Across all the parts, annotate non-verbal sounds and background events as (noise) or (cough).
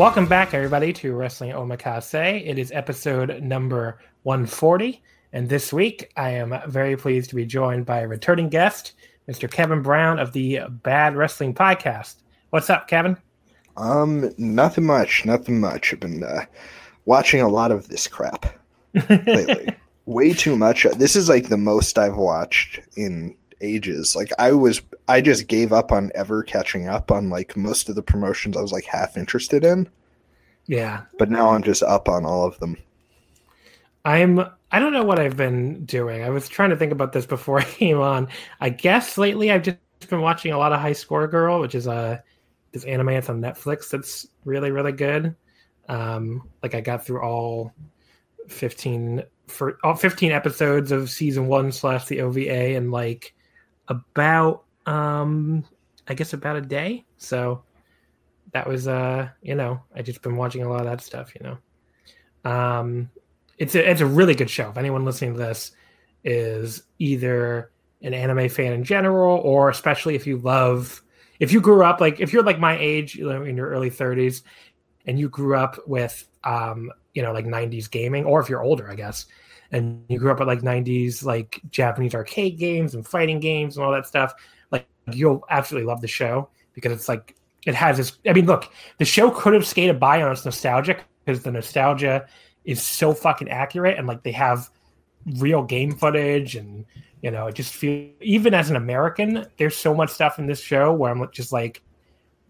Welcome back, everybody, to Wrestling Omakase. It is episode number 140. And this week, I am very pleased to be joined by a returning guest, Mr. Kevin Brown of the Bad Wrestling Podcast. What's up, Kevin? Um, nothing much. Nothing much. I've been uh, watching a lot of this crap (laughs) lately. Way too much. This is like the most I've watched in ages. Like I was I just gave up on ever catching up on like most of the promotions I was like half interested in. Yeah. But now I'm just up on all of them. I'm I don't know what I've been doing. I was trying to think about this before (laughs) I came on. I guess lately I've just been watching a lot of High Score Girl, which is a this anime that's on Netflix that's really really good. Um like I got through all 15 for all 15 episodes of season 1 slash the OVA and like about um I guess about a day. So that was uh you know I just been watching a lot of that stuff. You know, um it's a it's a really good show. If anyone listening to this is either an anime fan in general or especially if you love if you grew up like if you're like my age you know, in your early 30s and you grew up with um you know like 90s gaming or if you're older i guess. And you grew up with like 90s like japanese arcade games and fighting games and all that stuff. Like you'll absolutely love the show because it's like it has this i mean look the show could have skated by on its nostalgia because the nostalgia is so fucking accurate and like they have real game footage and you know it just feel even as an american there's so much stuff in this show where i'm just like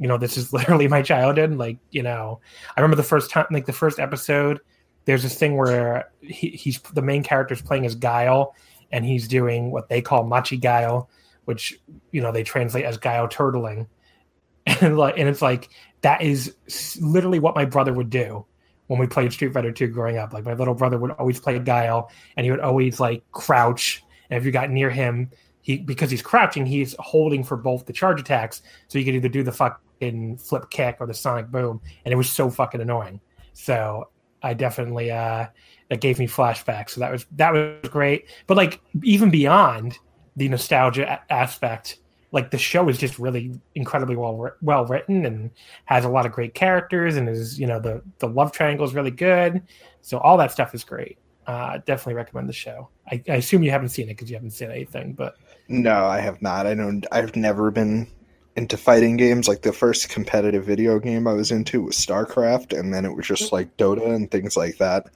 you know this is (laughs) literally my childhood like you know i remember the first time like the first episode there's this thing where he, he's the main character is playing as Guile, and he's doing what they call machi Guile, which you know they translate as Guile turtling, (laughs) and like and it's like that is literally what my brother would do when we played Street Fighter 2 growing up. Like my little brother would always play Guile, and he would always like crouch, and if you got near him, he because he's crouching, he's holding for both the charge attacks, so you could either do the fucking flip kick or the sonic boom, and it was so fucking annoying. So I definitely uh that gave me flashbacks. So that was that was great. But like even beyond the nostalgia a- aspect, like the show is just really incredibly well well written and has a lot of great characters and is you know the the love triangle is really good. So all that stuff is great. Uh, definitely recommend the show. I, I assume you haven't seen it because you haven't seen anything, but no, I have not. I don't. I've never been into fighting games. Like the first competitive video game I was into was StarCraft, and then it was just like Dota and things like that.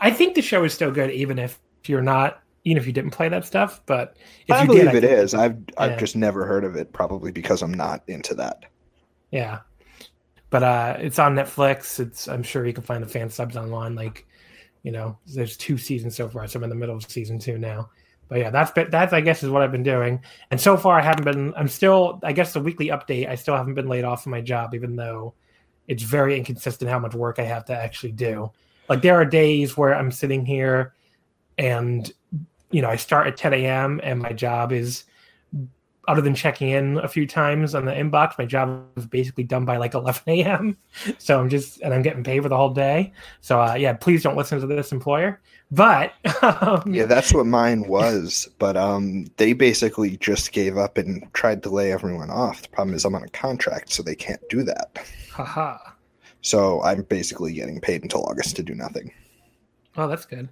I think the show is still good, even if you're not, even if you didn't play that stuff. But if I you believe did, it I is. I've I've Yeah. just never heard of it, probably because I'm not into that. Yeah, but uh, it's on Netflix. It's I'm sure you can find the fan subs online. Like, you know, there's two seasons so far, so I'm in the middle of season two now. But yeah, that's been, that's I guess is what I've been doing. And so far, I haven't been. I'm still. I guess the weekly update. I still haven't been laid off from my job, even though it's very inconsistent how much work I have to actually do. Like there are days where I'm sitting here, and you know I start at 10 a.m. and my job is other than checking in a few times on the inbox, my job is basically done by like 11 a.m. (laughs) So I'm just, and I'm getting paid for the whole day. So uh, yeah, please don't listen to this employer. But (laughs) um, yeah, that's what mine was. But um, they basically just gave up and tried to lay everyone off. The problem is I'm on a contract, so they can't do that. Haha. So I'm basically getting paid until August to do nothing. Oh, that's good.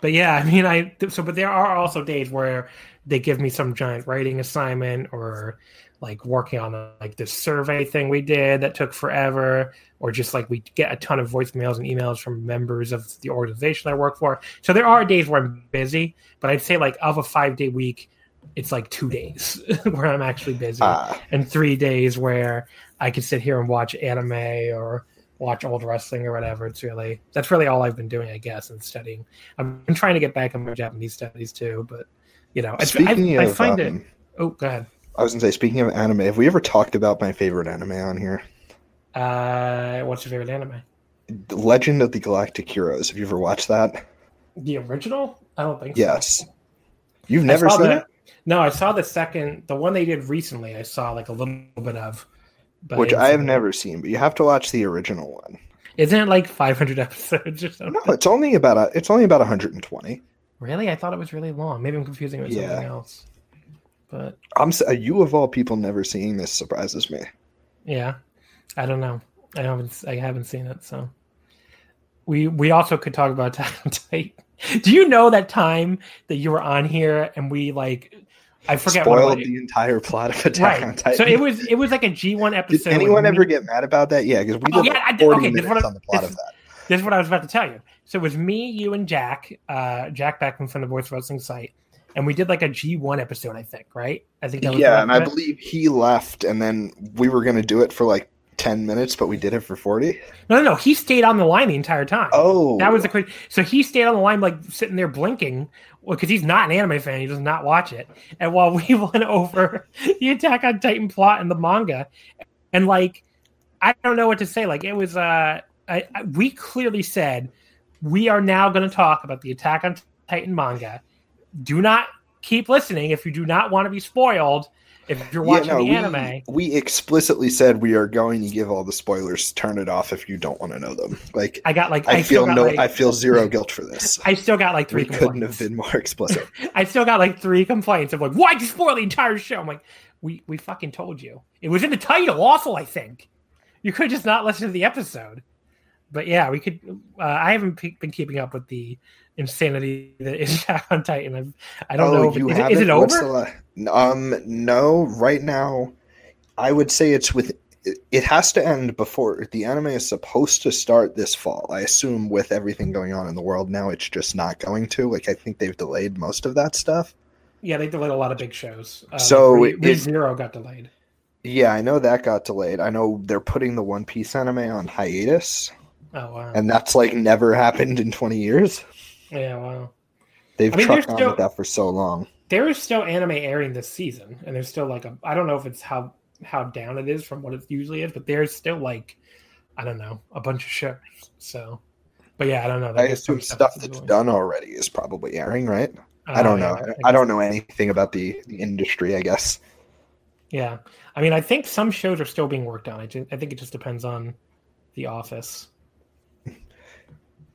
But yeah, I mean, I so but there are also days where they give me some giant writing assignment or like working on like this survey thing we did that took forever or just like we get a ton of voicemails and emails from members of the organization i work for so there are days where i'm busy but i'd say like of a five day week it's like two days (laughs) where i'm actually busy uh, and three days where i can sit here and watch anime or watch old wrestling or whatever it's really that's really all i've been doing i guess and studying i've been trying to get back on my japanese studies too but you know, I, of, I find um, it. Oh, go ahead. I was gonna say, speaking of anime, have we ever talked about my favorite anime on here? Uh, what's your favorite anime? The Legend of the Galactic Heroes. Have you ever watched that? The original? I don't think. So. Yes. So. You've never seen it? No, I saw the second, the one they did recently. I saw like a little bit of, which I have never seen. But you have to watch the original one. Isn't it like 500 (laughs) episodes or something? No, it's only about a, it's only about 120. Really? I thought it was really long. Maybe I'm confusing it with yeah. something else. But I'm you of all people never seeing this surprises me. Yeah, I don't know. I haven't I haven't seen it, so we we also could talk about (laughs) Titan. Do you know that time that you were on here and we like I forget spoiled the entire plot of Attack right. on Titan. So it was it was like a G one episode. Did anyone ever get mad about that? Yeah, because we oh, did yeah, like 40 okay, minutes on the plot this, of that. This is what I was about to tell you. So it was me, you, and Jack, uh, Jack Beckman from the Voice Wrestling site, and we did like a G one episode, I think, right? I think that was yeah, and I believe he left, and then we were going to do it for like 10 minutes, but we did it for 40? No, no, no. He stayed on the line the entire time. Oh. That was the quick. So he stayed on the line, like sitting there blinking, because he's not an anime fan. He does not watch it. And while (laughs) we went over the Attack on Titan plot in the manga, and like, I don't know what to say. Like, it was, uh, I, I, we clearly said we are now going to talk about the Attack on Titan manga. Do not keep listening if you do not want to be spoiled. If you're watching yeah, no, the we, anime, we explicitly said we are going to give all the spoilers. Turn it off if you don't want to know them. Like I got like I, I feel no, like, I feel zero guilt for this. (laughs) I still got like three. We couldn't have been more explicit. (laughs) I still got like three complaints of like, why'd you spoil the entire show? I'm like, we we fucking told you. It was in the title. Also, I think you could just not listen to the episode but yeah, we could. Uh, I haven't been keeping up with the insanity that is (laughs) Attack on Titan. I've, I do not oh, know. If, you is, it, is it over? um, no. Right now, I would say it's with. It has to end before the anime is supposed to start this fall. I assume with everything going on in the world now, it's just not going to. Like I think they've delayed most of that stuff. Yeah, they delayed a lot of big shows. Um, so Re- Re- Zero got delayed. Yeah, I know that got delayed. I know they're putting the One Piece anime on hiatus. Oh wow! And that's like never happened in twenty years. Yeah, wow. They've I mean, trucked on still, with that for so long. There is still anime airing this season, and there's still like a. I don't know if it's how how down it is from what it usually is, but there's still like, I don't know, a bunch of shows. So, but yeah, I don't know. I assume stuff that's done already is probably airing, right? Uh, I don't know. Yeah, I, I, don't know anything about the the industry. I guess. Yeah, I mean, I think some shows are still being worked on. I, just, I think it just depends on the office.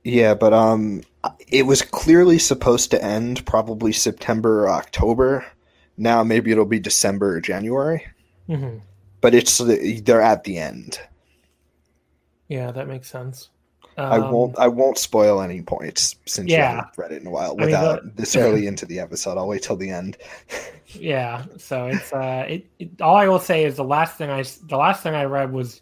Yeah, but um, it was clearly supposed to end probably September or October. Now maybe it'll be December or January. Mm-hmm. But it's they're at the end. Yeah, that makes sense. Um, I won't. I won't spoil any points since yeah. you haven't read it in a while. Without I mean, this early into the episode, I'll wait till the end. (laughs) yeah. So it's uh, it, it. All I will say is the last thing I the last thing I read was,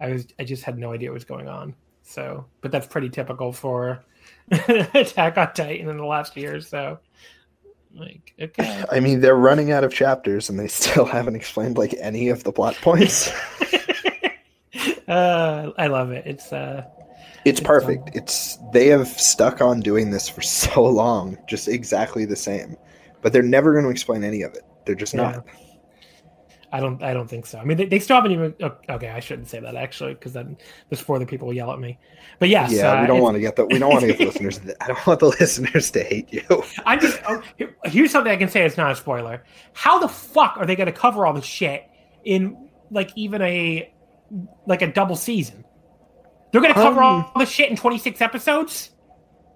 I was I just had no idea what was going on. So, but that's pretty typical for (laughs) Attack on Titan in the last year. So, like, okay. I mean, they're running out of chapters, and they still haven't explained like any of the plot points. (laughs) uh, I love it. It's uh, it's, it's perfect. Um, it's they have stuck on doing this for (laughs) so long, just exactly the same. but they're never going to explain any of it. They're just Yeah. not. I don't. I don't think so. I mean, they, they still haven't even. Okay, I shouldn't say that actually, because then there's four other people will yell at me. But yes, yeah, uh, we don't want to get the we don't want to get the listeners. I don't want the (laughs) listeners to hate you. (laughs) I just oh, here- here's something I can say. It's not a spoiler. How the fuck are they going to cover all this shit in like even a like a double season? They're going to cover Um, all this shit in 26 episodes.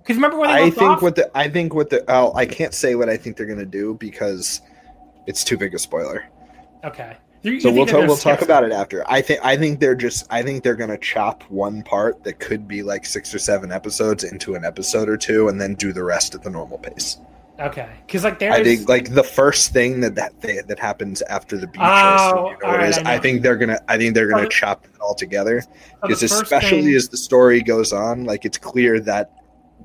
Because remember when they I think off? what the I think what the oh I can't say what I think they're going to do because it's too big a spoiler. Okay. You- So we'll talk, we'll talk about it after. I think I think they're just I think they're gonna chop one part that could be like six or seven episodes into an episode or two, and then do the rest at the normal pace. Okay, because like there's I think like the first thing that that they, that happens after the beach Oh, house, you know it is. I. I think they're gonna I think they're gonna Oh, chop it all together because especially thing- as the story goes on, like it's clear that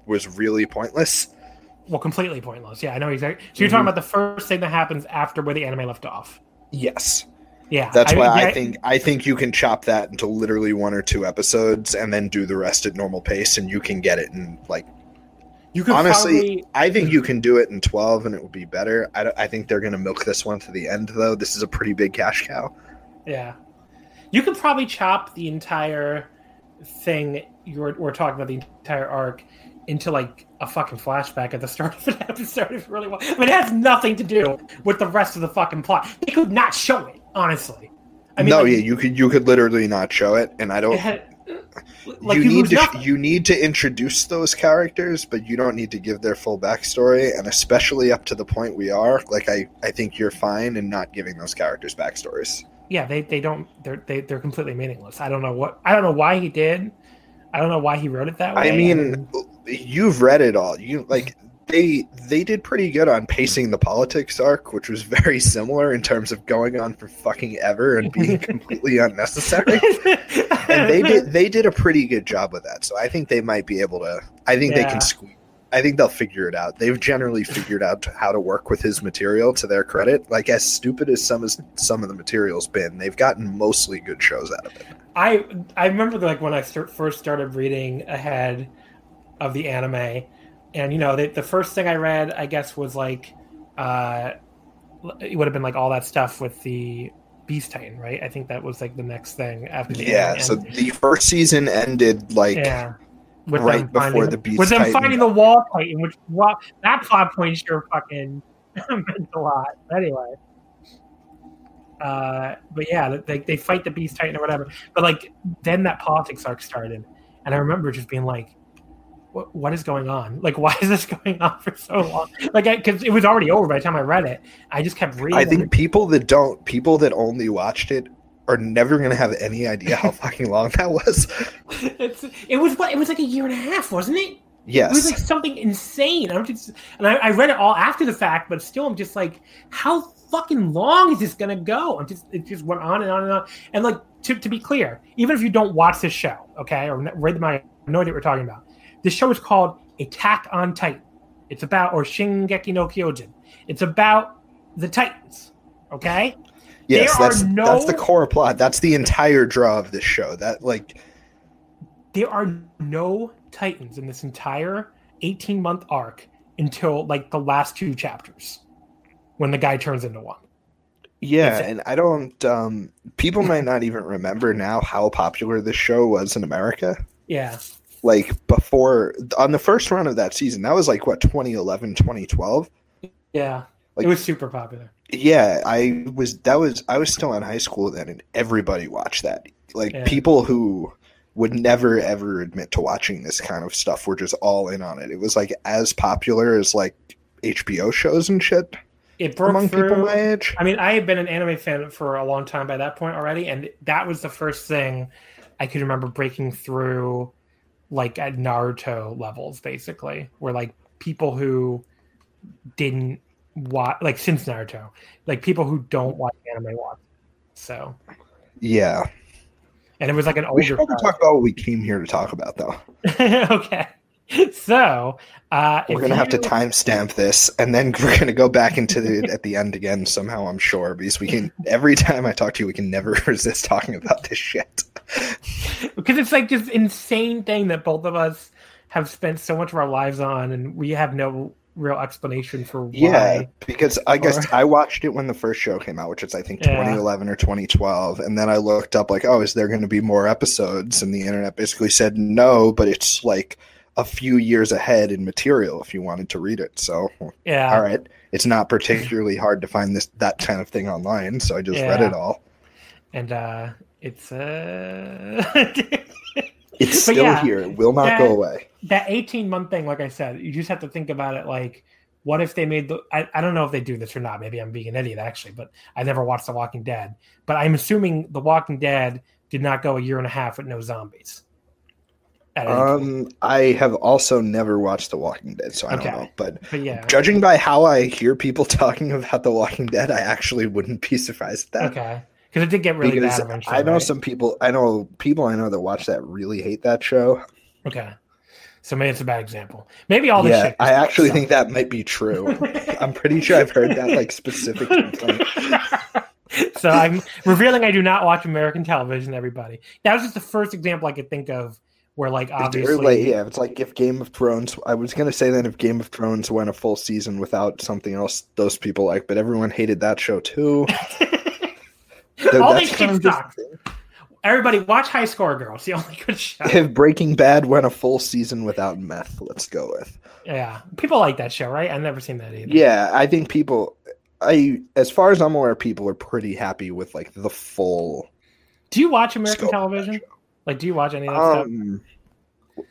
was really pointless. well, completely pointless. Yeah, I know exactly. So you're Mm-hmm. talking about the first thing that happens after where the anime left off. Yes. Yeah, That's why I yeah, think I think you can chop that into literally one or two episodes and then do the rest at normal pace, and you can get it in like. you could honestly, probably I think you can do it in twelve, and it will be better. I, don't- I think they're going to milk this one to the end, though. This is a pretty big cash cow. Yeah, you could probably chop the entire thing you're we're talking about the entire arc into like a fucking flashback at the start of an (laughs) episode if you really want. I mean, it has nothing to do with the rest of the fucking plot. They could not show it, honestly. I mean, no, like, yeah, you could you could literally not show it, and I don't. had, like you you need to nothing. you need to introduce those characters, but you don't need to give their full backstory, and especially up to the point we are. Like I, I think you're fine in not giving those characters backstories. yeah, they they don't they're they, they're completely meaningless. I don't know what I don't know why he did. I don't know why he wrote it that way. I mean, you've read it all. You like they they did pretty good on pacing the politics arc, which was very similar in terms of going on for fucking ever and being (laughs) completely unnecessary. (laughs) And they did they did a pretty good job with that. So I think they might be able to. I think they can squeeze. I think they'll figure it out. They've generally figured out how to work with his material to their credit. Like as stupid as some as some of the material's been, they've gotten mostly good shows out of it. I I remember like when I first started reading ahead of the anime, and you know the, the first thing I read I guess was like uh, it would have been like all that stuff with the Beast Titan, right? I think that was like the next thing after the Yeah. anime So the first season ended like yeah. With right them before the Beast with them Titan. finding the wall titan, which well, that plot point sure fucking (laughs) meant a lot. Anyway, uh, but yeah, they they fight the Beast Titan or whatever. But like then that politics arc started, and I remember just being like, "What what is going on? Like why is this (laughs) going on for so long? Like because it was already over by the time I read it. I just kept reading. I think people that don't, people that only watched it, are never going to have any idea how (laughs) fucking long that was. (laughs) it's it was what it was like a year and a half, wasn't it? Yes. It was like something insane. I'm just, and I, I read it all after the fact, but still, I'm just like, how fucking long is this gonna go? I'm just, it just went on and on and on. And like, to, to be clear, even if you don't watch this show, okay, or read my no idea what we're talking about, this show is called Attack on Titan. It's about or Shingeki no Kyojin. It's about the Titans. Okay, yes, there that's no- that's the core plot. That's the entire draw of this show. That like there are no Titans in this entire 18 month arc until like the last two chapters when the guy turns into one. yeah, and I don't um people might not even remember now how popular this show was in America. Yeah. Like before on the first run of that season, that was like what 2011, 2012. Yeah. Like- it was super popular. Yeah, I was that was I was still in high school then and everybody watched that. Like Yeah. people who would never ever admit to watching this kind of stuff were just all in on it. It was like as popular as like HBO shows and shit It broke among through. people my age. I mean, I had been an anime fan for a long time by that point already, and that was the first thing I could remember breaking through, like at Naruto levels, basically, where like people who didn't watch, like since Naruto, like people who don't watch anime watch. So, Yeah. and it was like an We should older. talk about what we came here to talk about though. (laughs) okay, so uh, We're gonna have to timestamp this and then (laughs) we're gonna go back into the at the end again somehow, I'm sure, because we can every time I talk to you we can never (laughs) resist talking about this shit. Because it's like this insane thing that both of us have spent so much of our lives on and we have no real explanation for why. Yeah, because I guess Or- I watched it when the first show came out, which is I think Yeah. 2011 or 2012, and then I looked up like, oh, is there going to be more episodes? And the internet basically said no, but it's like a few years ahead in material if you wanted to read it. So, Yeah. all right, it's not particularly hard to find this that kind of thing online, so I just read it all. And uh it's uh (laughs) It's still yeah, here; it will not that- go away. that 18 month thing, like I said, you just have to think about it like, what if they made the. I, I don't know if they do this or not. Maybe I'm being an idiot, actually, but I never watched The Walking Dead. But I'm assuming The Walking Dead did not go a year and a half with no zombies. At any point. Um, I have also never watched The Walking Dead, so I Okay. don't know, but. but yeah. Judging by how I hear people (laughs) talking about The Walking Dead, I actually wouldn't be surprised at that. Okay. Because it did get really because bad eventually. I know right? some people. I know people I know that watch that really hate that show. Okay. So maybe it's a bad example. Maybe all this yeah, shit. I actually think that might be true. (laughs) I'm pretty sure I've heard that like specific (laughs) so I'm revealing I do not watch American television. Everybody, that was just the first example I could think of where, like, It's obviously, very late. Yeah, it's like if Game of Thrones. I was gonna say that if Game of Thrones went a full season without something else, those people like, but everyone hated that show too. (laughs) All these of sucks. Everybody, watch High Score Girl. It's (laughs) the only good show. If Breaking Bad went a full season without meth, let's go with. yeah, people like that show, right? I've never seen that either. Yeah, I think people. I, as far as I'm aware, people are pretty happy with like the full. Do you watch American scope of that television? Like, do you watch any of that stuff? Um,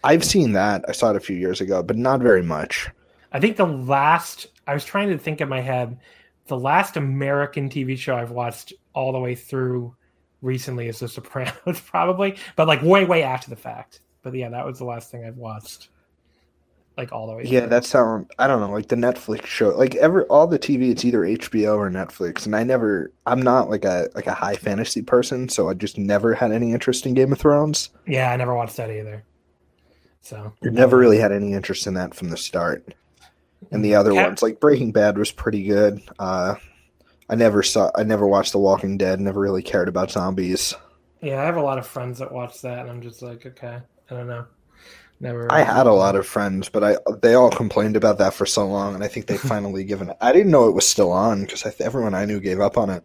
I've seen that. I saw it a few years ago, but not very much. I think the last I was trying to think in my head, the last American TV show I've watched all the way through recently is The Sopranos, (laughs) probably, but like way, way after the fact. But yeah, that was the last thing I've watched, like all the way. Yeah, through. that sound. I don't know, like the Netflix show. Like ever, all the TV, it's either HBO or Netflix, and I never. I'm not like a like a high fantasy person, so I just never had any interest in Game of Thrones. yeah, I never watched that either. So You Never um, really had any interest in that from the start. And the other Cap- ones, like Breaking Bad, was pretty good. Uh, I never saw. I never watched The Walking Dead. Never really cared about zombies. Yeah, I have a lot of friends that watch that, and I'm just like, okay, I don't know. Never. I had a lot of friends, but I they all complained about that for so long, and I think they (laughs) finally given. it. I didn't know it was still on because everyone I knew gave up on it.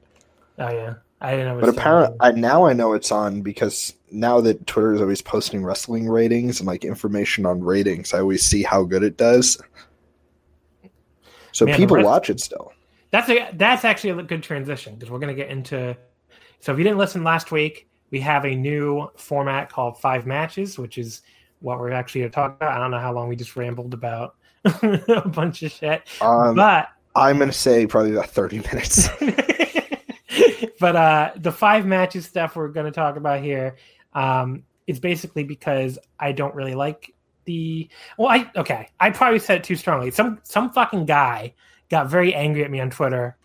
Oh yeah, I didn't know. it But apparently. I now I know it's on because now that Twitter is always posting wrestling ratings and like information on ratings, I always see how good it does. So Man, people rest- watch it still. That's a that's actually a good transition because we're going to get into. So if you didn't listen last week, we have a new format called Five Matches, which is what we're actually going to talk about. I don't know how long we just rambled about (laughs) a bunch of shit, Um, but I'm gonna say probably about thirty minutes. (laughs) but uh, the five matches stuff we're going to talk about here um, is basically because I don't really like the. Well, I okay. I probably said it too strongly. Some some fucking guy got very angry at me on Twitter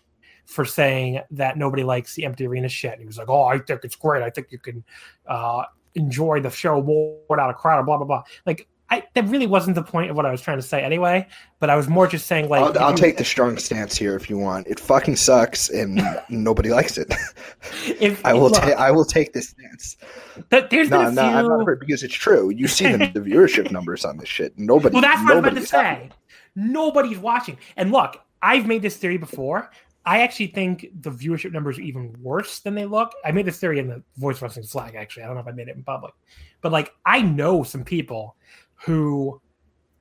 for saying that nobody likes the empty arena shit. And he was like, "Oh, I think it's great. I think you can uh, enjoy the show more without a crowd." Blah blah blah. Like. I, that really wasn't the point of what I was trying to say anyway, but I was more just saying like I'll, I'll take the strong stance here if you want. It fucking sucks, and (laughs) nobody likes it. (laughs) if I will take. I will take this stance. th- there's No, been no, a few I'm not hurt because it's true. You see the, (laughs) the viewership numbers on this shit. Nobody. Well, that's what I'm about to nobody's happy. say. Nobody's watching. And look, I've made this theory before. I actually think the viewership numbers are even worse than they look. I made this theory in the Voice Wrestling Slack, actually. I don't know if I made it in public. But like, I know some people who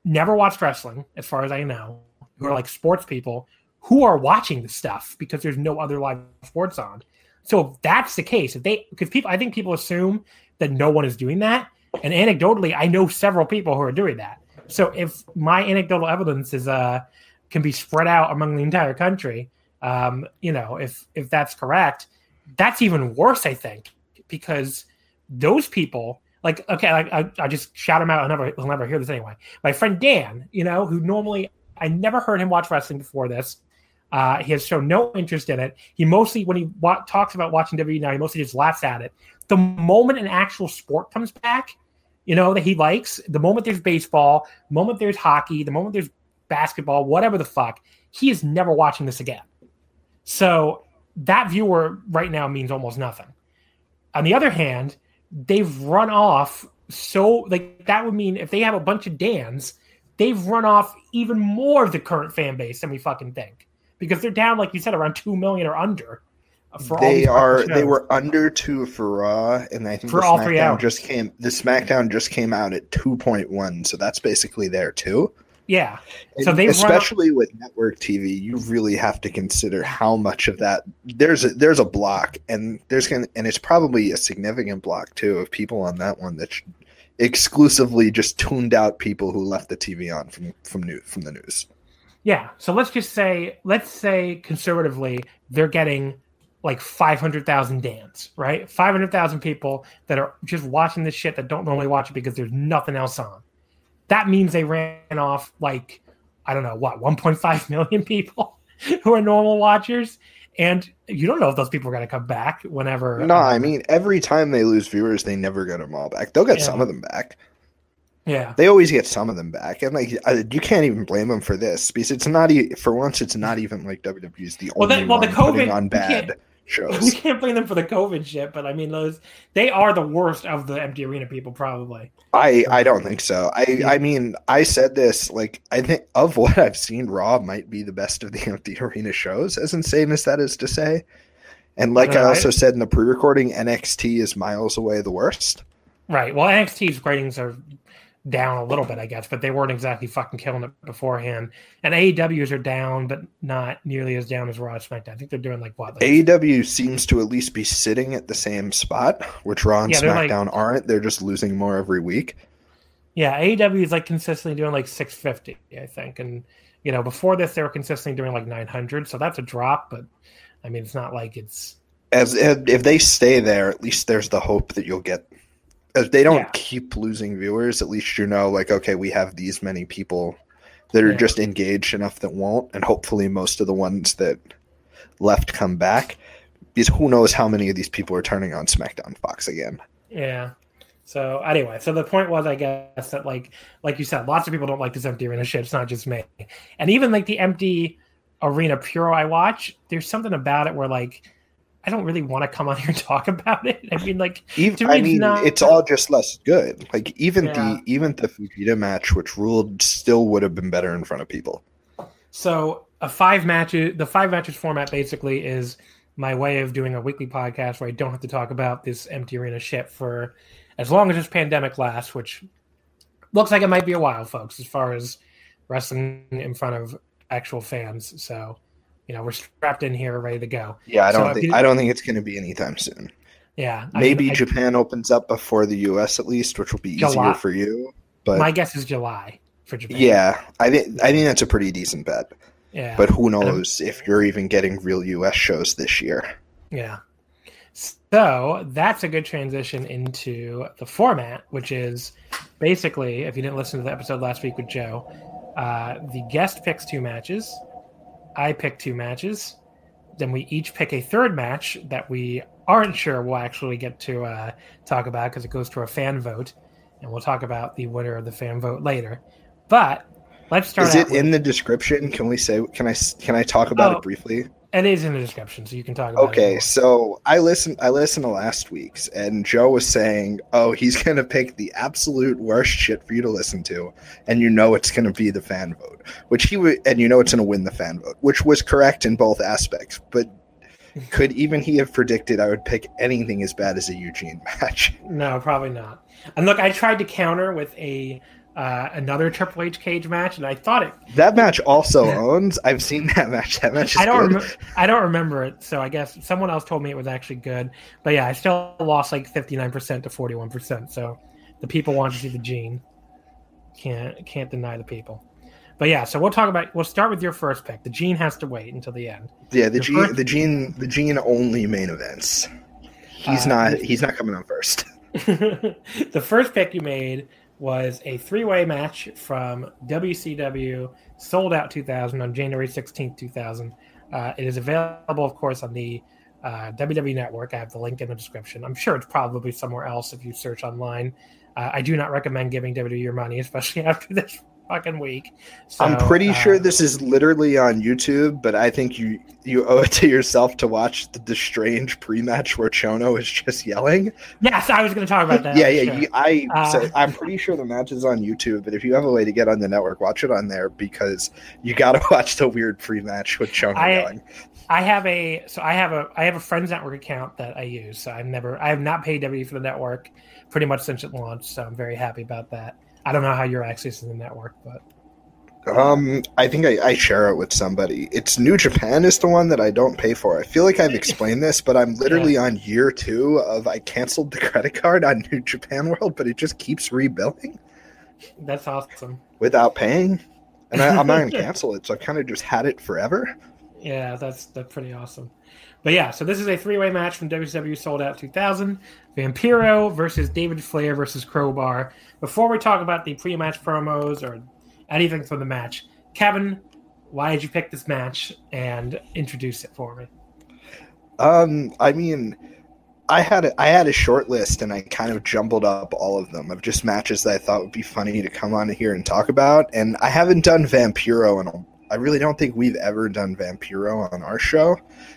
never watched wrestling, as far as I know, who are like sports people who are watching the stuff because there's no other live sports on. So if that's the case, if they because people I think people assume that no one is doing that. And anecdotally, I know several people who are doing that. So if my anecdotal evidence is uh can be spread out among the entire country, um, you know, if if that's correct, that's even worse, I think, because those people, like, okay, like I, I just shout him out. I'll never, he'll never hear this anyway. My friend Dan, you know, who normally I never heard him watch wrestling before this. Uh, he has shown no interest in it. He mostly, when he wa- talks about watching WWE now, he mostly just laughs at it. The moment an actual sport comes back, you know, that he likes, the moment there's baseball, the moment there's hockey, the moment there's basketball, whatever the fuck, he is never watching this again. So that viewer right now means almost nothing. On the other hand, they've run off so like that would mean if they have a bunch of Dans they've run off even more of the current fan base than we fucking think because they're down, like you said, around two million or under. For they are they were under two for Raw, and I think for the all three SmackDown hours. just came. The SmackDown just came out at two point one, so that's basically there too. Yeah, so they especially with network TV, you really have to consider how much of that there's a, there's a block, and there's gonna and it's probably a significant block too of people on that one that exclusively just tuned out people who left the TV on from from new from the news. Yeah. So let's just say, let's say conservatively, they're getting like 500,000 Dans, right? 500,000 people that are just watching this shit that don't normally watch it because there's nothing else on. That means they ran off like, I don't know, what, 1.5 (laughs) million people (laughs) who are normal watchers. And you don't know if those people are going to come back whenever. No, I um, mean every time they lose viewers, they never get them all back. They'll get Yeah. some of them back. yeah. They always get some of them back, and like I- you can't even blame them for this because it's not e- for once. It's not even like WWE's the Well, only that- well, the COVID- on you can't- You can't blame them for the COVID shit, but I mean, those they are the worst of the empty arena people, probably. I I don't think so. I I mean I said this like I think of (laughs) what I've seen, Raw might be the best of the (laughs) empty arena shows. As insane as that is to say, and like I Right. also said in the pre-recording, NXT is miles away the worst. Right. Well, NXT's ratings are down a little bit, I guess, but they weren't exactly fucking killing it beforehand. And AEW's are down, but not nearly as down as Raw and SmackDown. I think they're doing like what? Like, AEW seems to at least be sitting at the same spot, which Raw and Yeah, they're like- SmackDown aren't. They're just losing more every week. yeah, AEW is like consistently doing like 650, I think. And, you know, before this, they were consistently doing like 900. So that's a drop, but I mean, it's not like it's. As if they stay there, at least there's the hope that you'll get. If they don't Yeah. keep losing viewers, at least you know, like, okay, we have these many people that are Yeah. just engaged enough that won't, and hopefully most of the ones that left come back. Because who knows how many of these people are turning on SmackDown Fox again? Yeah. So anyway, so the point was, I guess that like like you said, lots of people don't like this empty arena shit. It's not just me, and even like the empty arena puro I watch, there's something about it where like I don't really want to come on here and talk about it. I mean, like Even, To me, I it's mean, not- it's all just less good. Like even Yeah. the even the Fujita match, which ruled, still would have been better in front of people. so a five matches, the five matches format basically is my way of doing a weekly podcast where I don't have to talk about this empty arena shit for as long as this pandemic lasts, which looks like it might be a while, folks, as far as wrestling in front of actual fans. So, you know, we're strapped in here, ready to go. Yeah, I don't if think you- I don't think it's going to be anytime soon. Yeah, I Maybe I- Japan opens up before the U.S. at least, which will be easier July. for you. But my guess is July for Japan. yeah, I think I think that's a pretty decent bet. yeah, But who knows if you're even getting real U.S. shows this year? yeah. So that's a good transition into the format, which is basically, if you didn't listen to the episode last week with Joe, uh, the guest picks two matches, I pick two matches, then we each pick a third match that we aren't sure we'll actually get to uh, talk about because it goes to a fan vote, and we'll talk about the winner of the fan vote later. But let's start. Is it with- in the description? Can we say? Can I can I talk about Oh, it briefly? And it is in the description, so you can talk about it. Okay, so I listened. I listened to last week's, and Joe was saying, "Oh, he's (laughs) gonna pick the absolute worst shit for you to listen to, and you know it's gonna be the fan vote, which he would, and you know it's gonna win the fan vote, which was correct in both aspects. But (laughs) could even he have predicted I would pick anything as bad as a Eugene (laughs) match? No, probably not. And look, I tried to counter with a uh, another Triple H cage match, and I thought it. That match also owns. I've seen (laughs) that match. That match is I don't. good. Rem- I don't remember it, so I guess someone else told me it was actually good. But yeah, I still lost like fifty nine percent to forty one percent. So the people want to see the Gene. Can't can't deny the people. But yeah, so we'll talk about. We'll start with your first pick. The Gene has to wait until the end. Yeah, the Your Gene, first- the Gene, the Gene only main events. He's Uh, not. He's not coming on first. (laughs) (laughs) the first pick you made was a three-way match from WCW Sold Out 2000 on January 16th, 2000. Uh, it is available, of course, on the uh, WWE Network. I have the link in the description. I'm sure it's probably somewhere else if you search online. Uh, I do not recommend giving WWE your money, (laughs) especially after this fucking week. So, I'm pretty uh, sure this is literally on YouTube, but I think you you owe it to yourself to watch the, the strange pre-match where Chono is just yelling. Yes, I was going to talk about that. (laughs) yeah, yeah. sure. You, I Uh, so I'm pretty sure the match is on YouTube, but if you have a way to get on the network, watch it on there because you got to (laughs) watch the weird pre-match with Chono I- yelling. I have a so I have a I have a Friends Network account that I use. So I've never I have not paid WWE for the network pretty much since it launched. So I'm very happy about that. I don't know how you're accessing the network, but Um, I think I, I share it with somebody. It's New Japan is the one that I don't pay for. I feel like I've explained this, but I'm literally on year two of I canceled the (laughs) credit card on New Japan World, but it just keeps rebilling that's awesome. without paying, and I, I'm not gonna (laughs) cancel it. So I kind of just had it forever. Yeah, that's that's pretty awesome. But yeah, so this is a three way match from WCW Sold Out 2000. Vampiro versus David Flair versus Crowbar. Before we talk about the pre match promos or anything from the match, Kevin, why did you pick this match and introduce it for me? Um, I mean, I had a, I had a short list, and I kind of jumbled up all of them of just matches that I thought would be funny to come on here and talk about. And I haven't done Vampiro, and I really don't think we've ever done Vampiro on our show.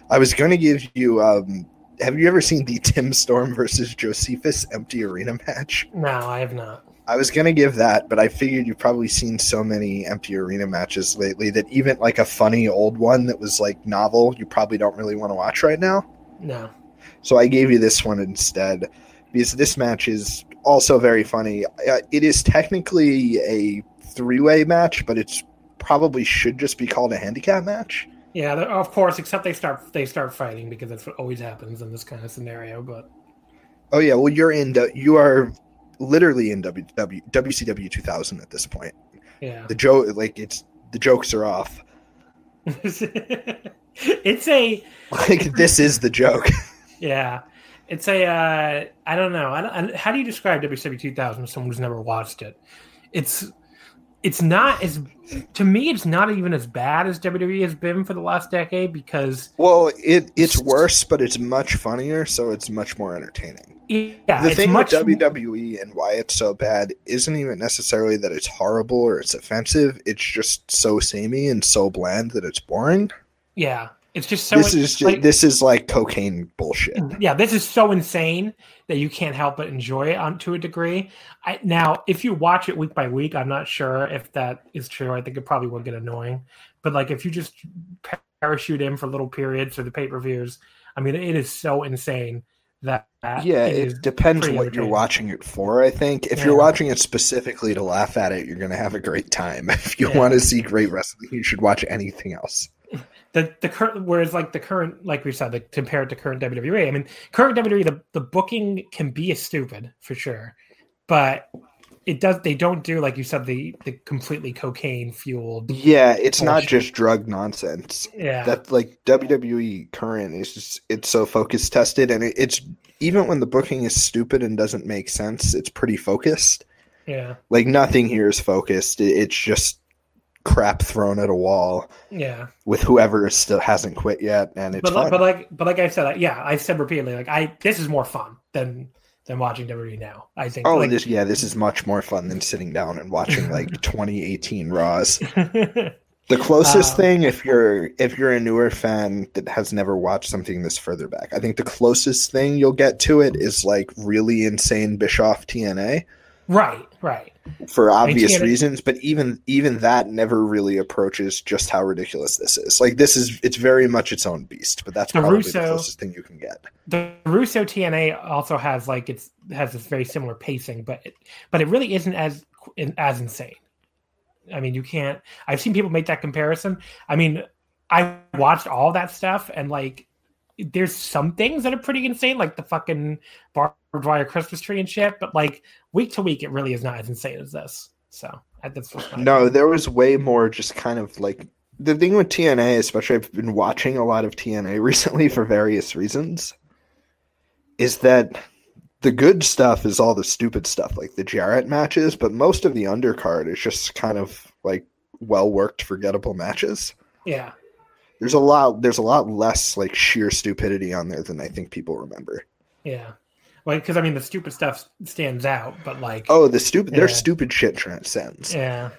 I was going to give you. Um, have you ever seen the (laughs) Tim Storm versus Josephus empty arena match? No, I have not. I was gonna give that, but I figured you've probably seen so many empty arena matches lately that even like a funny old one that was like novel, you probably don't really want to watch right now. No. So I gave you this one instead because this match is also very funny. Uh, It is technically a three-way match, but it's probably should just be called a handicap match. Yeah, of course, except they start they start fighting because that's what always happens in this kind of scenario. But Oh yeah, well you're in the, you are literally in WW, WCW 2000 at this point. yeah. The joke like it's the jokes are off. (laughs) it's a Like this is the joke. (laughs) Yeah, it's a. Uh, I don't know. I don't, I- how do you describe WCW 2000 to someone who's never watched it? It's it's not as to me. It's not even as bad as WWE has been for the last decade because Well, it it's worse, but it's much funnier, so it's much more entertaining. yeah, the thing much with WWE and why it's so bad isn't even necessarily that it's horrible or it's offensive. It's just so samey and so bland that it's boring. yeah. It's just so this is just, like- this is like cocaine bullshit. yeah, this is so insane that you can't help but enjoy it on to a degree. I, now, if you watch it week by week, I'm not sure if that is true. I think it probably will get annoying. But like, if you just parachute in for little periods or the pay per views, I mean, it is so insane that Yeah, it it depends what you're watching it for. I think if you're watching it specifically to laugh at it, you're gonna have a great time. (laughs) If you Yeah. want to see great wrestling, you should watch anything else. The the current whereas like the current like we said like compared to current WWE I mean current WWE the, the booking can be stupid for sure but it does they don't do like you said the the completely cocaine fueled Yeah, it's not just drug nonsense. yeah that like WWE current is just it's so focus tested and it, it's even when the booking is stupid and doesn't make sense, it's pretty focused. yeah Like nothing here is focused. It, it's just crap thrown at a wall yeah. with whoever still hasn't quit yet, and it's but like, but like but like I said yeah I said repeatedly like I this is more fun than than watching WWE now I think. Oh, like, this yeah, this is much more fun than sitting down and watching (laughs) like 2018 Raws. (laughs) The closest Um, thing, if you're if you're a newer fan that has never watched something this further back, I think the closest thing you'll get to it is like really insane Bischoff TNA right right for obvious reasons. But even even that never really approaches just how ridiculous this is. Like this is it's very much its own beast. But that's The probably Russo- the closest thing you can get. the Russo TNA also has like it's has this very similar pacing, but it, but it really isn't as as insane. I mean, you can't. I've seen people make that comparison. I mean, I watched all that stuff, and like, there's some things that are pretty insane, like the fucking barbed wire Christmas tree and shit. But like week to week, it really is not as insane as this. So that's No, there was way more just kind of like the thing with TNA, especially I've been watching a lot of TNA (laughs) recently for various reasons, is that the good stuff is all the stupid stuff, like the Jarrett matches, but most of the undercard is just kind of like well worked, forgettable matches. yeah. There's a lot there's a lot less like sheer stupidity on there than I think people remember. Yeah. Well, because I mean, the stupid stuff stands out, but like, Oh, the stupid their stupid shit transcends. yeah,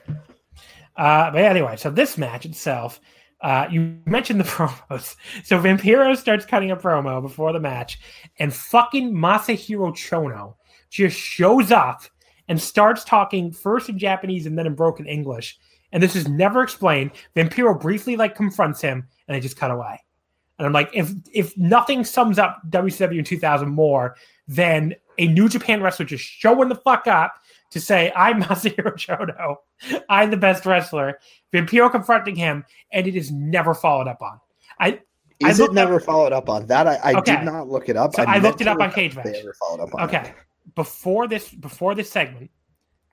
Uh, but anyway, so this match itself, uh, you mentioned the (laughs) promos. So Vampiro starts cutting a promo before the match, and fucking Masahiro Chono just shows up and starts talking first in Japanese and then in broken English. And this is never explained. Vampiro briefly like confronts him, and they just cut away. And I'm like, if if nothing sums up WCW in 2000 more than a New Japan wrestler just showing the fuck up to say, I'm (laughs) Masahiro Chono, I'm the best wrestler, Vampiro confronting him, and it is never followed up on. I Is I it never up, followed up on that? I, I Okay. did not look it up. So I looked it up on Cage if They ever followed up on Okay. Before this before this segment,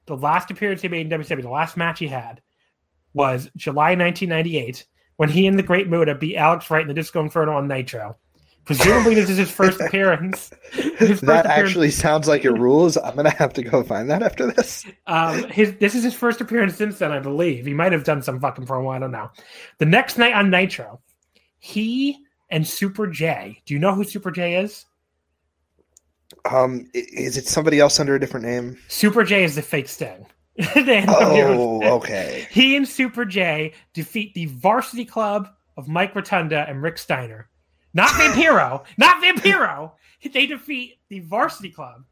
the last appearance he made in WCW, the last match he had was July 1998 when he and the Great Muta beat Alex Wright in the Disco Inferno on Nitro. Presumably, this is his first (laughs) appearance. His first That appearance- actually sounds like it rules. I'm gonna have to go find that after this. Um, his this is his first appearance since then, I believe. He might have done some fucking promo. I don't know. The next night on Nitro, he and Super J. Do you know who Super J is? Um, is it somebody else under a different name? Super J is the fake Sting. (laughs) Oh, okay. He and Super J defeat the Varsity Club of Mike Rotunda and Rick Steiner. Not Vampiro, not Vampiro. (laughs) They defeat the Varsity Club,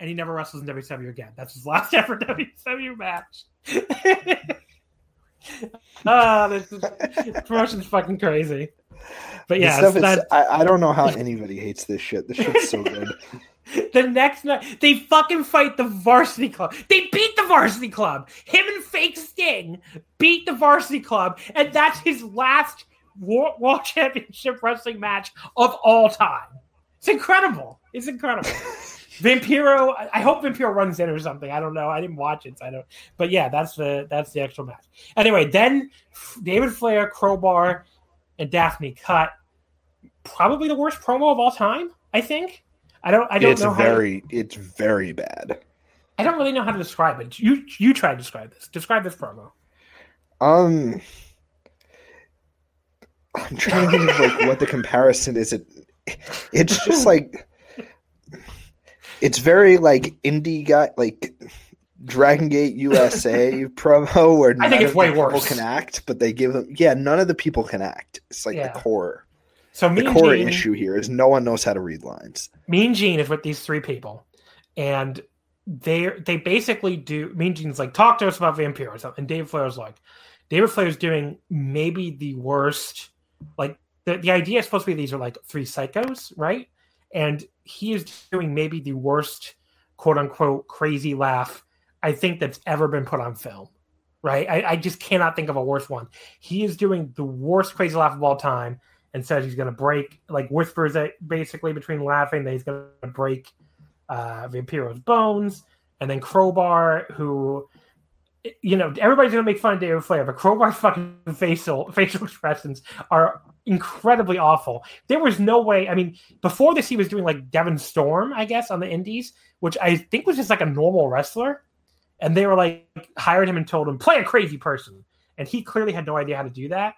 and he never wrestles in WCW again. That's his last (laughs) ever WCW match. (laughs) Ah, this is, promotion's fucking crazy. But yeah, not- I, I don't know how anybody hates this shit. This shit's so good. the next night they fucking fight the varsity club. They beat the varsity club. Him and fake Sting beat the varsity club, and that's his last World, World (laughs) Championship Wrestling match of all time. It's incredible. It's incredible. (laughs) Vampiro. I- I hope Vampiro runs in or something. I don't know. I didn't watch it, so I don't. But yeah, that's the that's the actual match. Anyway, then David Flair, Crowbar, and Daphne cut probably the worst promo of all time. I think. I don't. I don't it's know how. to- very, it's very bad. I don't really know how to describe it. You you try to describe this. Describe this promo. Um, I'm trying to think of like what the comparison is. It, it's just like, it's very like indie guy, like Dragon Gate USA (laughs) promo where I think it's way the people can act, but they give them. Yeah, none of the people can act. It's like Yeah. the core. So The core Gene, issue here is no one knows how to read lines. Mean Gene is with these three people, and they they basically do. Mean Gene's like talk to us about Vampiro something. And David Flair's like, David Flair's doing maybe the worst. Like the the idea is supposed to be these are like three psychos, right? And he is doing maybe the worst quote unquote crazy laugh I think that's ever been put on film. Right? I, I just cannot think of a worse one. He is doing the worst crazy laugh of all time and says he's to break, like whispers that basically between laughing that he's to break uh, Vampiro's bones. And then Crowbar, who, you know, everybody's to make fun of David Flair, but Crowbar's fucking facial (laughs) facial expressions are incredibly awful. There was no way. I mean, before this, he was doing like Devon Storm, I guess, on the Indies, which I think was just like a normal wrestler. And they were like hired him and told him play a crazy person, and he clearly had no idea how to do that.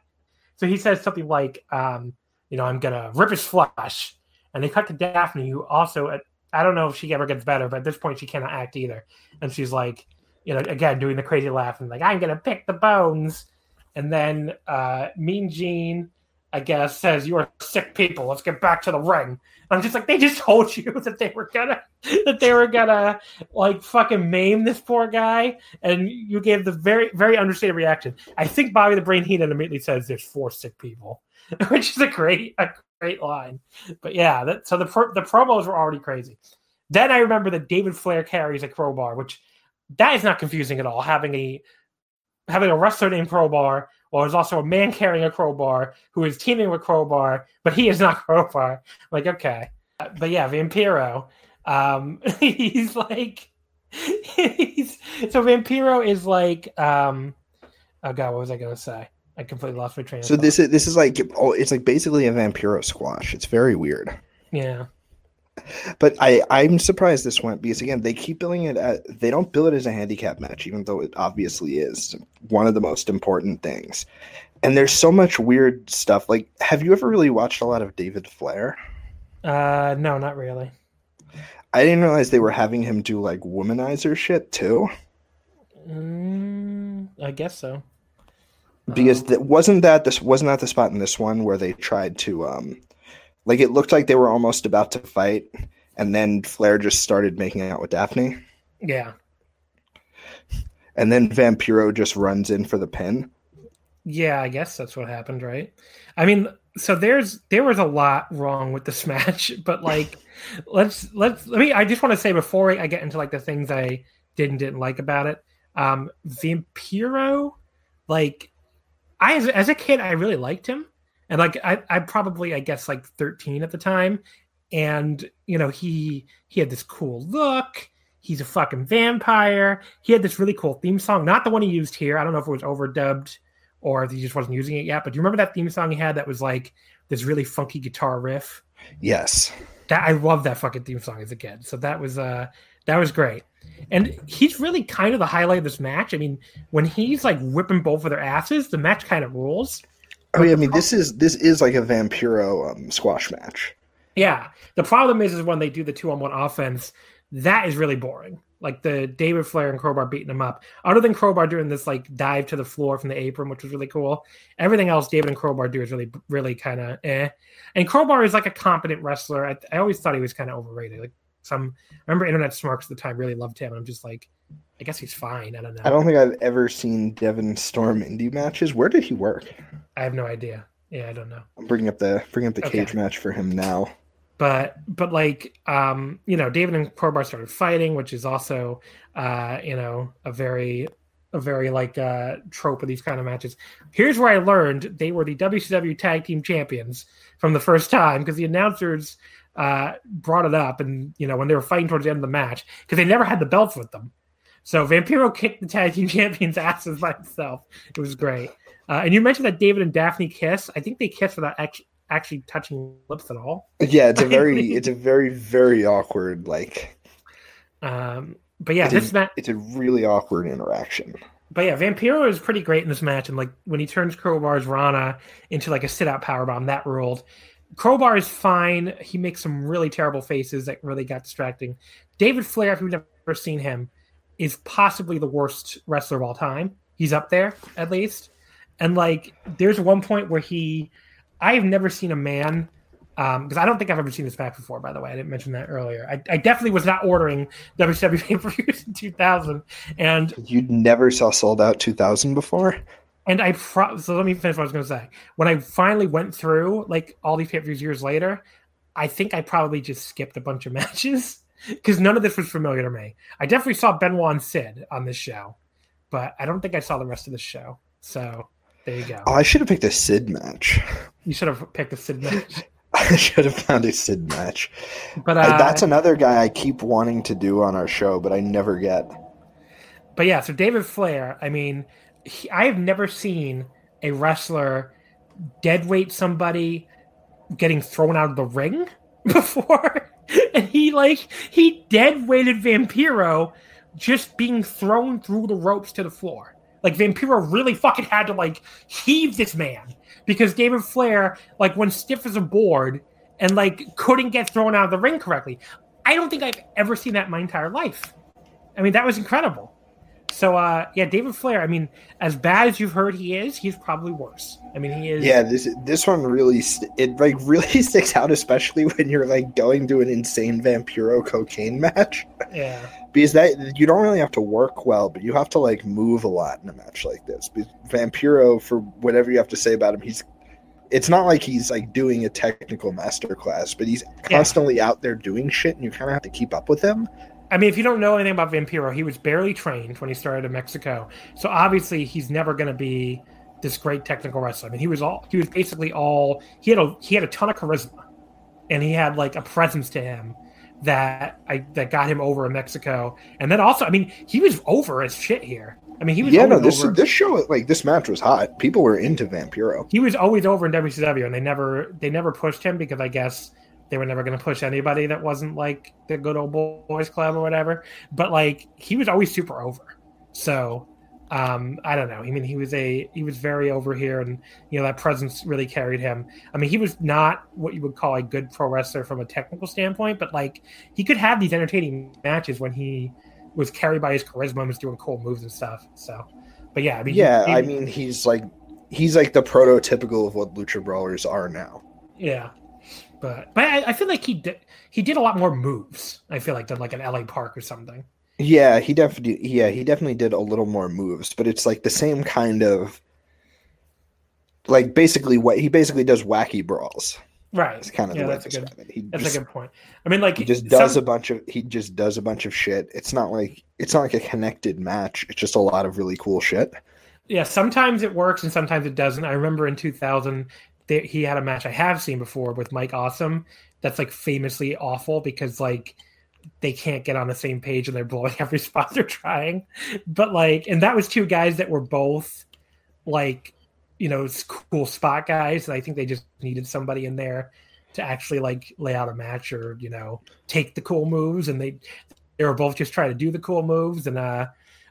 So he says something like, um, "You know, I'm gonna rip his flesh," and they cut to Daphne, who also, at, I don't know if she ever gets better, but at this point she cannot act either, and she's like, you know, again doing the crazy laugh and like, "I'm gonna pick the bones," and then uh, Mean Gene, I guess, says, "You are sick people. Let's get back to the ring." I'm just like, they just (laughs) told you that they were gonna that they were gonna like fucking maim this poor guy, and you gave the very very understated reaction. I think Bobby the Brain Heenan immediately says there's four sick people, (laughs) which is a great a great line. But yeah, that, so the pro, the promos were already crazy. Then I remember that David Flair carries a crowbar, which that is not confusing at all. Having a having a wrestler named Crowbar, while there's also a man carrying a crowbar who is teaming with Crowbar, but he is not (laughs) Crowbar. Like okay, but yeah, Vampiro. Um, (laughs) he's like (laughs) he's so Vampiro is like um oh god, what was I gonna say? I completely lost my train So thought. this is this is like oh, it's like basically a Vampiro squash. It's very weird. yeah. But I I'm surprised this went because again they keep billing it at they don't bill it as a handicap match even though it obviously is one of the most important things. And there's so much weird stuff. Like, have you ever really watched a lot of David Flair? Uh no, not really. I didn't realize they were having him do like womanizer shit too. Mm, I guess so. because that wasn't that this wasn't that the spot in this one where they tried to um like it looked like they were almost about to fight and then Flair just started making out with Daphne Yeah. and then Vampiro just runs in for the pin. Yeah, I guess that's what happened, right? I mean, so there's there was a lot wrong with this (laughs) match, but like let's let's let me I just want to say before I get into like the things I did and didn't like about it. Um Vampiro, like I as, as a kid I really liked him. And like I I probably I guess like 13 at the time. And you know, he he had this cool look. He's a fucking vampire. He had this really cool theme song, not the one he used here. I don't know if it was overdubbed or if he just wasn't using it yet. But do you remember that theme song he had that was like this really funky guitar riff? Yes. That I love that fucking theme song as a kid. So that was uh that was great. And he's really kind of the highlight of this match. I mean, when he's like whipping both of their asses, the match kind of rules. Oh yeah, I mean this is this is like a Vampiro um, squash match. Yeah. The problem is is when they do the two on one offense, that is really boring. Like the David Flair and Crowbar beating him up. Other than Crowbar doing this like dive to the floor from the apron, which was really cool. Everything else David and Crowbar do is really really kind of eh. And Crowbar is like a competent wrestler. I, I always thought he was kind of overrated. Like some I remember Internet Smarks at the time really loved him. I'm just like, I guess he's fine. I don't know. I don't think I've ever seen Devon Storm indie matches. Where did he work? I have no idea. Yeah, I don't know. I'm bringing up the bringing up the Okay. cage match for him now. but but like um you know david and crowbar started fighting which is also uh you know a very a very like uh trope of these kind of matches here's where i learned they were the wcw tag team champions from the first time because the announcers uh brought it up and you know when they were fighting towards the end of the match because they never had the belts with them so vampiro kicked the tag team (laughs) champions asses by himself it was great uh, and you mentioned that david and daphne kiss i think they kiss without actually actually touching lips at all Yeah, it's a very (laughs) it's a very very awkward like Um, but yeah, this match. it's a really awkward interaction. But yeah, Vampiro is pretty great in this match, and like when he turns Crowbar's Rana into like a sit out powerbomb, that ruled. Crowbar is fine. He makes some really terrible faces that really got distracting. David Flair, if you've never seen him, is possibly the worst wrestler of all time. He's up there at least. And like, there's one point where he, I have never seen a man, um, because I don't think I've ever seen this match before. By the way, I didn't mention that earlier. I, I definitely was not ordering WWE pay per views in 2000, and You never saw Souled Out 2000 before? And I pro- so let me finish what I was going to say. When I finally went through like all these pay per views years later, I think I probably just skipped a bunch of (laughs) matches because none of this was familiar to me. I definitely saw Benoit and Sid on this show, but I don't think I saw the rest of the show. So there you go. Oh, I should have picked a Sid match. You should have picked a Sid match. (laughs) I should have found a Sid match. But uh, I- that's another guy I keep wanting to do on our show, but I never get. But yeah, so David Flair, I mean, he, I have never seen a wrestler deadweight somebody getting thrown out of the ring (laughs) before. and he like he dead weighted Vampiro just being thrown through the ropes to the floor. Like Vampiro really fucking had to like heave this man because David Flair like went stiff as a board and like couldn't get thrown out of the ring correctly. I don't think I've ever seen that in my entire life. I mean, that was incredible. So uh yeah, David Flair, I mean, as bad as you've heard he is, he's probably worse. I mean, he is Yeah, this this one really it like really (laughs) sticks out, especially when you're like going to an insane Vampiro cocaine match, (laughs) yeah. because that you don't really have to work well, but you have to like move a lot in a match like this. Because Vampiro, for whatever you have to say about him, he's it's not like he's like doing a technical masterclass, but he's constantly out there doing shit, and you kind of have to keep up with him. I mean, if you don't know anything about Vampiro, he was barely trained when he started in Mexico. So obviously he's never gonna be this great technical wrestler. I mean, he was all he was basically all he had a he had a ton of charisma and he had like a presence to him that I that got him over in Mexico. And then also, I mean, he was over as shit here. I mean, he was Yeah, no, this over. this show like this match was hot. People were into Vampiro. he was always over in WCW, and they never they never pushed him because I guess they were never going to push anybody that wasn't like the good old boys club or whatever. But like he was always super over. So um, I don't know. I mean, he was a he was very over here, and you know that presence really carried him. I mean, he was not what you would call a good pro wrestler from a technical standpoint, but like he could have these entertaining matches when he was carried by his charisma and was doing cool moves and stuff. So, but yeah, I mean, Yeah, he- I mean he's like he's like the prototypical of what lucha brawlers are now. Yeah, but but I, I feel like he did he did a lot more moves. I feel like than like an LA Park or something. Yeah, he definitely yeah, he definitely did a little more moves, but it's like the same kind of like basically what he basically does wacky brawls. Right. It's kind of yeah, the way that's a good. it. He That's just, a good point. I mean, like he just does some- a bunch of he just does a bunch of shit. It's not like it's not like a connected match. It's just a lot of really cool shit. yeah. Sometimes it works and sometimes it doesn't. I remember in 2000, there, he had a match I have seen before with Mike Awesome. That's like famously awful because like they can't get on the same page and they're blowing (laughs) every spot they're trying. But like, and that was two guys that were both like, you know, cool spot guys. And I think they just needed somebody in there to actually like lay out a match or you know take the cool moves. And they they were both just trying to do the cool moves. And uh,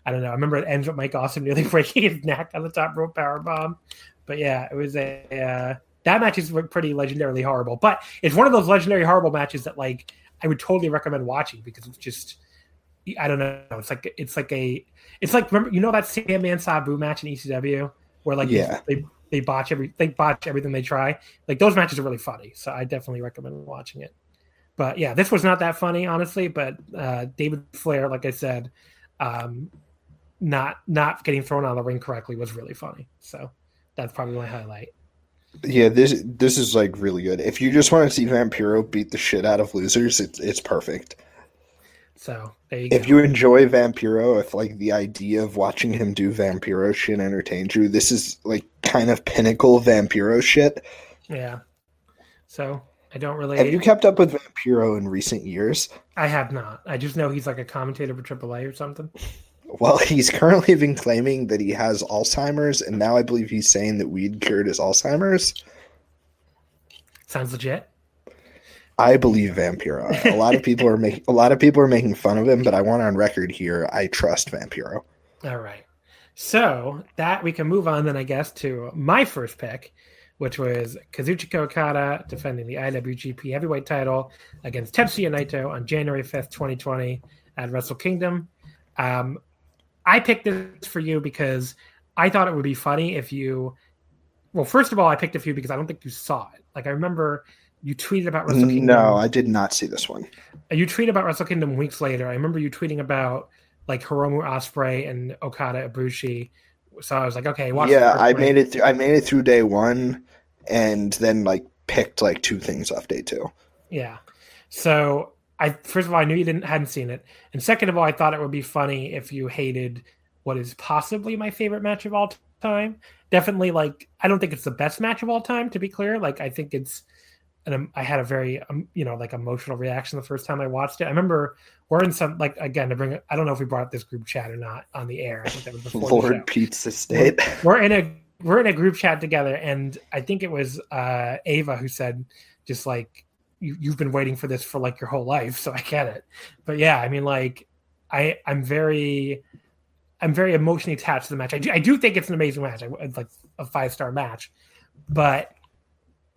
I don't know. I remember it ends with Mike Awesome (laughs) nearly breaking his neck on the top rope power bomb. But yeah, it was a. Uh, that match is pretty legendarily horrible, but it's one of those legendary horrible matches that like I would totally recommend watching because it's just I don't know. It's like it's like a it's like remember you know that Sandman Sabu match in ECW where like Yeah. they they botch every they botch everything they try. Like those matches are really funny, so I definitely recommend watching it. But yeah, this was not that funny honestly. But uh, David Flair, like I said, um, not not getting thrown out of the ring correctly was really funny. So that's probably my highlight. Yeah, this this is like really good. If you just want to see Vampiro beat the shit out of losers, it's it's perfect. So there you go. If you enjoy Vampiro, if like the idea of watching him do Vampiro shit entertains you, this is like kind of pinnacle Vampiro shit. yeah. So I don't really. Have you kept up with Vampiro in recent years? I have not. I just know he's like a commentator for AAA or something. Well, (laughs) he's currently been claiming that he has Alzheimer's, and now I believe he's saying that weed cured his Alzheimer's. Sounds legit. I believe Vampiro. A lot of (laughs) people are making a lot of people are making fun of him, but I want on record here I trust Vampiro. All right. So that we can move on then, I guess, to my first pick, which was Kazuchika Okada defending the IWGP Heavyweight Title against Tetsuya Naito on January fifth, twenty twenty, at Wrestle Kingdom. Um, I picked this for you because I thought it would be funny if you. Well, first of all, I picked a few because I don't think you saw it. Like I remember you tweeted about Wrestle Kingdom. No, I did not see this one. Uh, you tweet about Wrestle Kingdom weeks later. I remember you tweeting about like Hiromu Ospreay and Okada Ibushi. So I was like, okay, watch. yeah, I made it. Through, I made it through day one, and then like picked like two things off day two. Yeah. So I first of all, I knew you didn't hadn't seen it, and second of all, I thought it would be funny if you hated what is possibly my favorite match of all time. Definitely, like I don't think it's the best match of all time. To be clear, like I think it's. And um, I had a very, um, you know, like emotional reaction the first time I watched it. I remember we're in some, like, again, to bring I don't know if we brought this group chat or not on the air. I think that was before Lord Pizza State. we're in a we're in a group chat together and i think it was uh ava who said just like you, you've been waiting for this for like your whole life so i get it. But yeah i mean like i i'm very i'm very emotionally attached to the match. I do, I do think it's an amazing match I, like a five star match but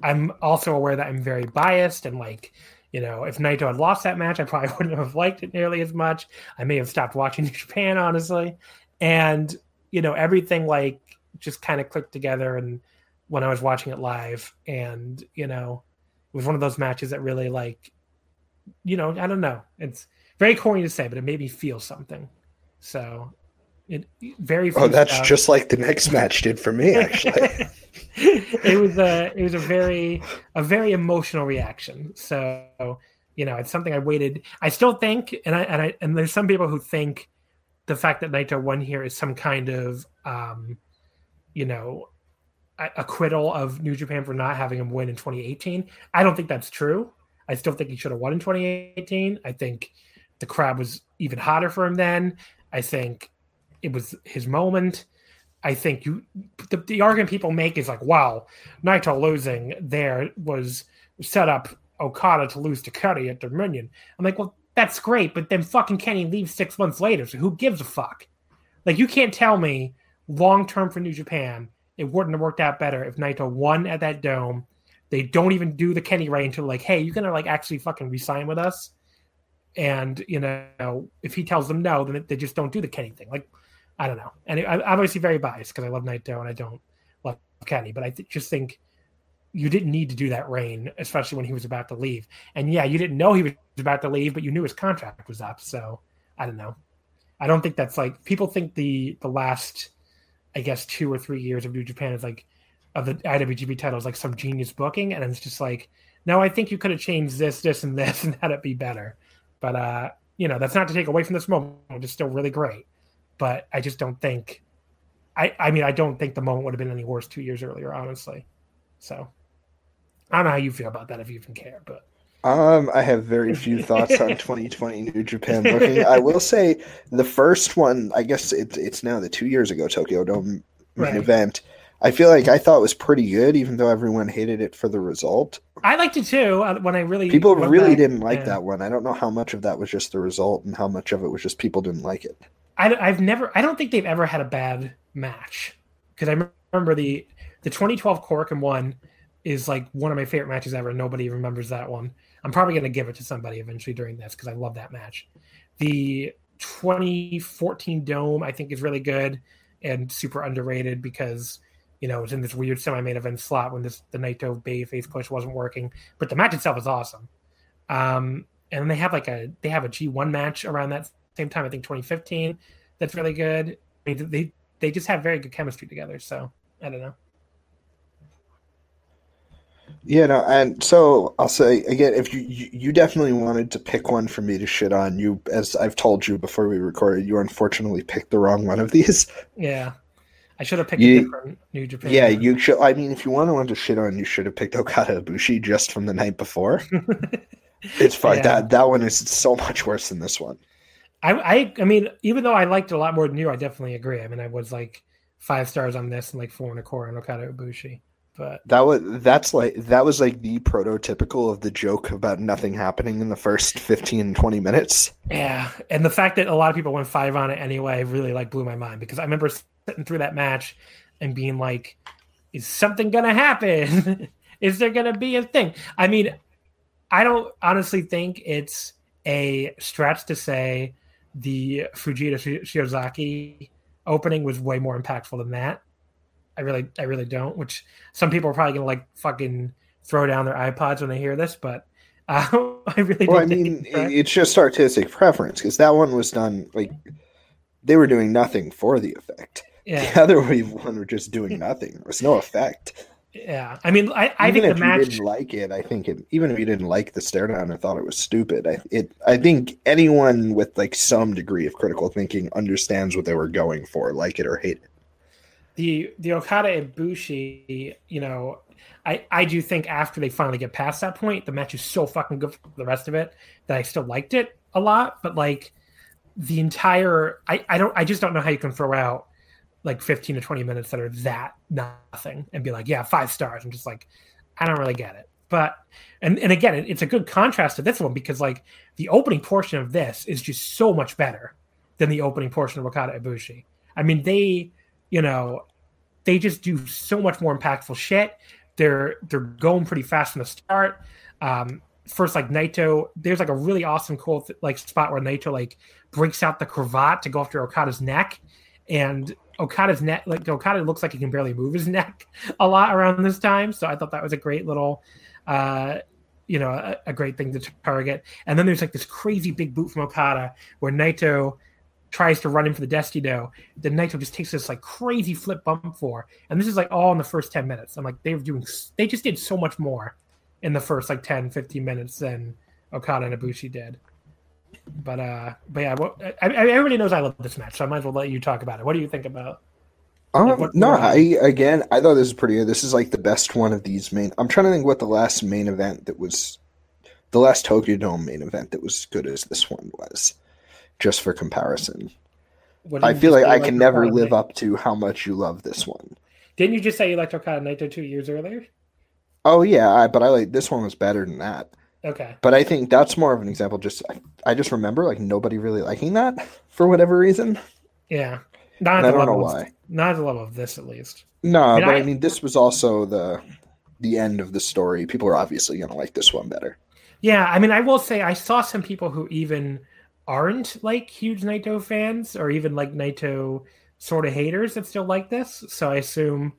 i'm also aware that i'm very biased and like you know if naito had lost that match i probably (laughs) wouldn't have liked it nearly as much. I may have stopped watching (laughs) japan honestly. And you know everything like just kind of clicked together and when i was watching it live and you know was one of those matches that really like you know i don't know it's very corny to say but it made me feel something so it very Oh, that's freestyle. just like the next match did for me, actually. (laughs) it was a it was a very a very emotional reaction so you know it's something i waited i still think and i and i and there's some people who think the fact that naito won here is some kind of um you know acquittal of new japan for not having him win in 2018 i don't think that's true. I still think he should have won in 2018 i think the crowd was even hotter for him then. I think it was his moment. I think you the, the argument people make is like, wow, Naito losing there was set up Okada to lose to Cuddy at Dominion. I'm like, well, that's great, but then fucking Kenny leaves six months later, so who gives a fuck? Like, you can't tell me long term for New Japan it wouldn't have worked out better if Naito won at that dome. They don't even do the Kenny reign until like, hey, you're gonna like actually fucking resign with us. And you know, if he tells them no, then they just don't do the Kenny thing. Like, I don't know. And I'm obviously very biased because I love Naito and I don't love Kenny, but I th- just think you didn't need to do that reign, especially when he was about to leave. And yeah, you didn't know he was about to leave, but you knew his contract was up. So I don't know. I don't think that's like people think the the last, I guess, two or three years of New Japan is like of the IWGP titles, like some genius booking, and it's just like, no, I think you could have changed this, this, and this, (laughs) and had it be better. But uh, you know, that's not to take away from this moment. It's still really great. But I just don't think I, I mean, I don't think the moment would have been any worse two years earlier, honestly. So I don't know how you feel about that if you even care, but um, I have very few thoughts on (laughs) 2020 New Japan booking. I will say the first one, I guess it's it's now the two years ago Tokyo Dome main Right. event. I feel like I thought it was pretty good, even though everyone hated it for the result. I liked it too. uh, When I really People really back, didn't like yeah. that one. I don't know how much of that was just the result and how much of it was just people didn't like it. I, I've never. I don't think they've ever had a bad match because I remember the the 2012 Cork and one is like one of my favorite matches ever. Nobody remembers that one. I'm probably going to give it to somebody eventually during this because I love that match. The 2014 Dome I think is really good and super underrated because you know it's in this weird semi-main event slot when this the Naito babyface push wasn't working, but the match itself is awesome. Um, and then they have like a they have a G1 match around that same time. I think 2015 that's really good. They, they just have very good chemistry together. So I don't know. You know, and so I'll say again, if you, you you definitely wanted to pick one for me to shit on, you as I've told you before we recorded, you unfortunately picked the wrong one of these. Yeah, I should have picked You- a different New Japan. Yeah, one. you should. I mean, if you want to want to shit on, you should have picked Okada Ibushi just from the night before. (laughs) It's fine. Yeah. That that one is so much worse than this one. I, I I mean, even though I liked it a lot more than you, I definitely agree. I mean, I was like five stars on this and like four and a quarter on Okada Ibushi. But That was that's like that was like the prototypical of the joke about nothing happening in the first 15 20 minutes. yeah, and the fact that a lot of people went five on it anyway really like blew my mind because I remember sitting through that match and being like, "Is something gonna happen? (laughs) Is there gonna be a thing?" I mean, I don't honestly think it's a stretch to say the Fujita Shiozaki opening was way more impactful than that. I really, I really don't. Which some people are probably gonna like fucking throw down their iPods when they hear this, but uh, (laughs) I really. Well, I mean, it's just artistic preference because that one was done like they were doing nothing for the effect. yeah, The other (laughs) one were just doing (laughs) nothing. There was no effect. yeah. I mean, I, I even think if the match. you didn't like it, I think it. Even if you didn't like the stare down and thought it was stupid, I it. I think anyone with like some degree of critical thinking understands what they were going for, like it or hate it. The the Okada Ibushi, you know, I I do think after they finally get past that point, the match is so fucking good for the rest of it that I still liked it a lot. But like the entire, I I don't, I just don't know how you can throw out like fifteen to twenty minutes that are that nothing and be like, yeah, five stars. I'm just like, I don't really get it. But and and again, it, it's a good contrast to this one because like the opening portion of this is just so much better than the opening portion of Okada Ibushi. I mean, they, you know, they just do so much more impactful shit. They're they're going pretty fast from the start. Um, first, like Naito, there's like a really awesome cool th- like spot where Naito like breaks out the cravat to go after Okada's neck, and Okada's neck like Okada looks like he can barely move his (laughs) neck a lot around this time. So I thought that was a great little. Uh, you know, a, a great thing to target. And then there's like this crazy big boot from Okada where Naito tries to run in for the Destino. Then Naito just takes this like crazy flip bump for, and this is like all in the first 10 minutes. I'm like, they were doing, they just did so much more in the first like 10, 15 minutes than Okada and Ibushi did. But, uh, but yeah, what, I, I, everybody knows I love this match, so I might as well let you talk about it. What do you think about? Um, Like, what- no, what- I again, I thought this was pretty good. This is like the best one of these main. I'm trying to think what the last main event that was, the last Tokyo Dome main event that was as good as this one was, just for comparison. I feel like I can never live up to how much you love this one. Didn't you just say you liked Okada Naito two years earlier? Oh yeah, I, but I like this one was better than that. Okay. But I think that's more of an example. Just I, I just remember like nobody really liking that for whatever reason. Yeah. Not I don't know level of- why. Not at the level of this, at least. No, mean, but I, I- mean this was also the the end of the story. People are obviously gonna like this one better. Yeah, I mean, I will say I saw some people who even aren't like huge Naito fans or even like Naito sort of haters that still like this. So I assume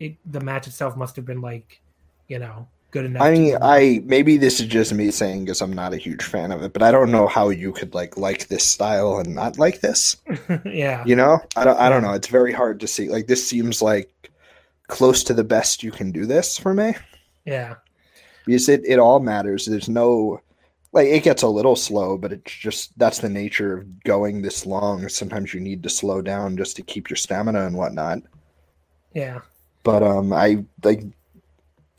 it, the match itself must have been like, you know, good enough. I mean, I maybe this is just me saying because I'm not a huge fan of it, but I don't know how you could like like this style and not like this. (laughs) yeah, You know, I don't. I don't know. It's very hard to see. Like this seems like close to the best you can do this for me yeah, because it it all matters. There's no like it gets a little slow, but it's just that's the nature of going this long. Sometimes you need to slow down just to keep your stamina and whatnot. yeah. But um, I like.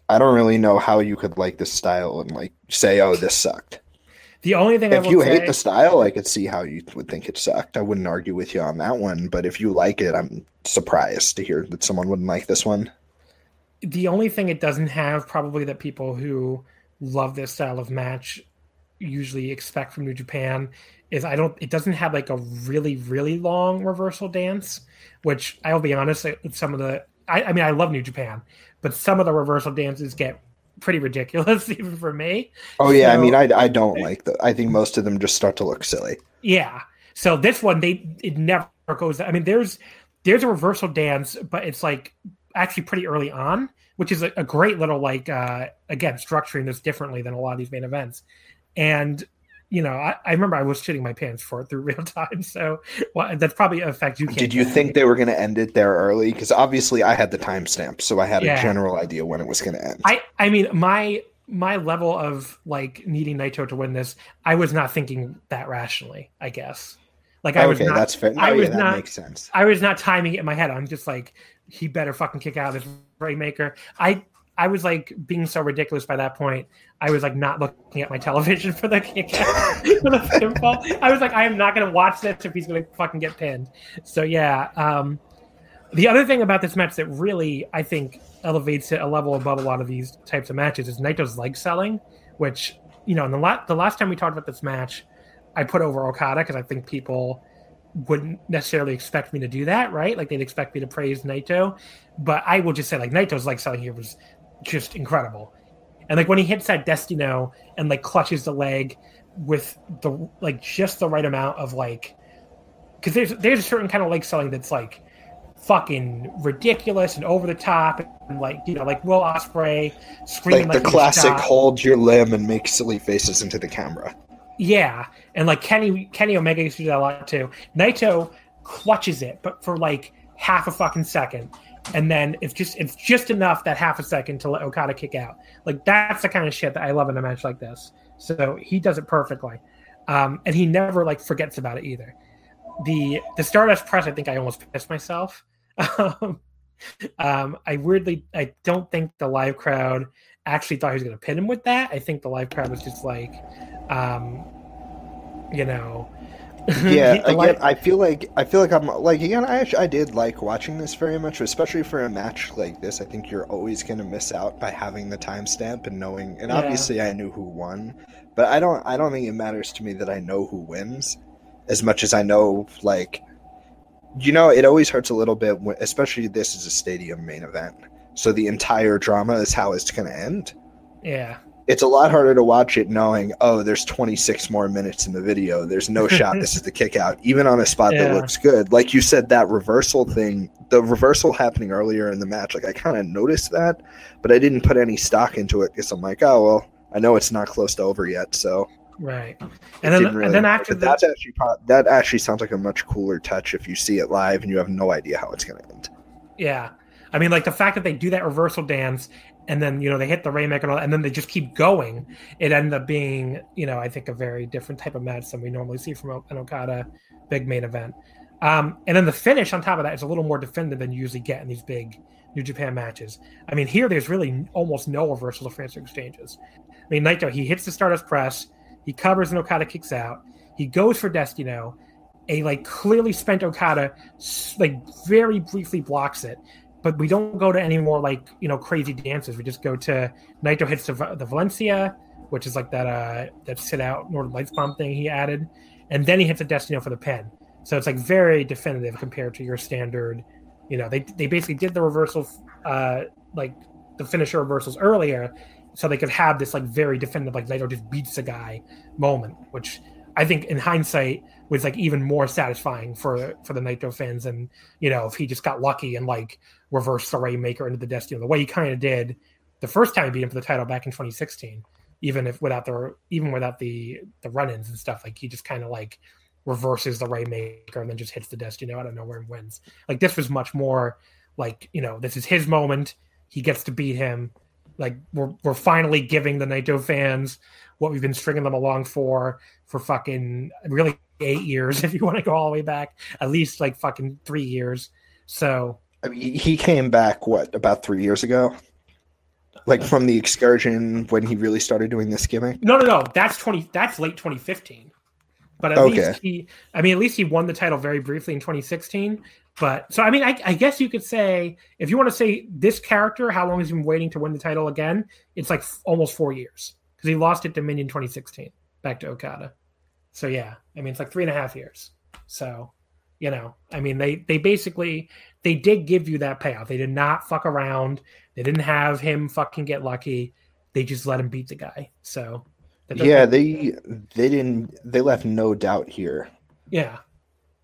I don't really know how you could like this style and like say, "Oh, this sucked." The only thing I if you say, hate the style, I could see how you would think it sucked. I wouldn't argue with you on that one. But if you like it, I'm surprised to hear that someone wouldn't like this one. the only thing it doesn't have probably that people who love this style of match usually expect from New Japan is I don't it doesn't have like a really really long reversal dance which I'll be honest some of the I, I mean I love New Japan but some of the reversal dances get pretty ridiculous (laughs) even for me Oh yeah, I mean, I I don't like the. I think most of them just start to look silly. Yeah. So this one, they it never goes. I mean, there's there's a reversal dance, but it's like actually pretty early on, which is a, a great little like uh again structuring this differently than a lot of these main events. And you know, I, I remember I was shitting my pants for it through (laughs) real time. So well, that's probably a fact you can't. Did you think they were going to end it there early? Because obviously, I had the timestamp, so I had Yeah. a general idea when it was going to end. I I mean my my level of like needing Naito to win this, I was not thinking that rationally. I guess. Like I was okay, not. that's fair. No, I oh, was yeah, that not- makes sense. I was not timing it in my head. I'm just like, he better fucking kick out of this Rainmaker. I I was like being so ridiculous by that point. I was like not looking at my television for the (laughs) for the pinfall. I was like, I am not gonna watch this if he's gonna fucking get pinned. So yeah. Um the other thing about this match that really I think elevates it a level above a lot of these types of matches is Naito's leg selling, which you know, in the la- the last time we talked about this match, I put over Okada because I think people wouldn't necessarily expect me to do that, right? Like they'd expect me to praise Naito, but I will just say like Naito's leg selling here was just incredible, and like when he hits that Destino and like clutches the leg with the like just the right amount of like, because there's there's a certain kind of leg selling that's like fucking ridiculous and over the top and like you know like Will Ospreay screaming Like the he classic hold your limb and make silly faces into the camera. Yeah, and like Kenny Kenny Omega used to do that a lot too. Naito clutches it, but for like half a fucking second, and then it's just it's just enough that half a second to let Okada kick out. Like that's the kind of shit that I love in a match like this. So he does it perfectly, um, and he never like forgets about it either. The the Stardust press, I think I almost pissed myself. (laughs) um, um, I weirdly I don't think the live crowd actually thought he was going to pin him with that. I think the live crowd was just like, um, you know, (laughs) yeah again i feel like i feel like i'm like again i actually i did like watching this very much especially for a match like this i think you're always going to miss out by having the timestamp and knowing and Yeah. obviously i knew who won but i don't i don't think it matters to me that i know who wins as much as i know like you know it always hurts a little bit when, especially this is a stadium main event so the entire drama is how it's going to end yeah, it's a lot harder to watch it knowing, oh, there's 26 more minutes in the video. There's no shot. (laughs) This is the kick out, even on a spot that looks good. Like you said, that reversal thing, the reversal happening earlier in the match, like I kind of noticed that, but I didn't put any stock into it because I'm like, oh, well, I know it's not close to over yet. So, right. And then really and then after the, that's actually, that actually sounds like a much cooler touch if you see it live and you have no idea how it's going to end. Yeah. I mean, like the fact that they do that reversal dance and then, you know, they hit the Rainmaker and, all, and then they just keep going, it ended up being, you know, I think a very different type of match than we normally see from an Okada big main event. Um, and then the finish on top of that is a little more definitive than you usually get in these big New Japan matches. I mean, here there's really almost no reversal of transfer exchanges. I mean, Naito, he hits the Stardust press, he covers and Okada kicks out, he goes for Destino, a like clearly spent Okada like very briefly blocks it, but we don't go to any more like you know crazy dances. We just go to Naito hits the, the Valentia, which is like that uh that sit out Northern Lights bomb thing he added, and then he hits a Destino for the pin. So it's like very definitive compared to your standard. You know, they they basically did the reversal, uh, like the finisher reversals earlier, so they could have this like very definitive like Naito just beats the guy moment, which I think in hindsight was like even more satisfying for for the Naito fans and you know if he just got lucky and like reverse the Rainmaker into the Destino the way he kind of did the first time he beat him for the title back in 2016. Even if without the even without the the run-ins and stuff, like he just kind of like reverses the Rainmaker and then just hits the Destino out of nowhere and wins. Like this was much more like you know this is his moment. He gets to beat him. Like we're we're finally giving the Naito fans what we've been stringing them along for for fucking really eight years (laughs) if you want to go all the way back at least like fucking three years so I mean, he came back what about three years ago? Like from the excursion when he really started doing this gimmick? No no no. That's 20 that's late 2015 but at Okay. least he i mean at least he won the title very briefly in 2016 but so i mean i, I guess you could say if you want to say this character how long has he been waiting to win the title again it's like f- almost four years. Because he lost it to Dominion 2016 back to okada. So yeah i mean it's like three and a half years. So you know i mean they they basically they did give you that payoff. They did not fuck around. They didn't have him fucking get lucky. They just let him beat the guy. So yeah they they didn't they left no doubt here. Yeah.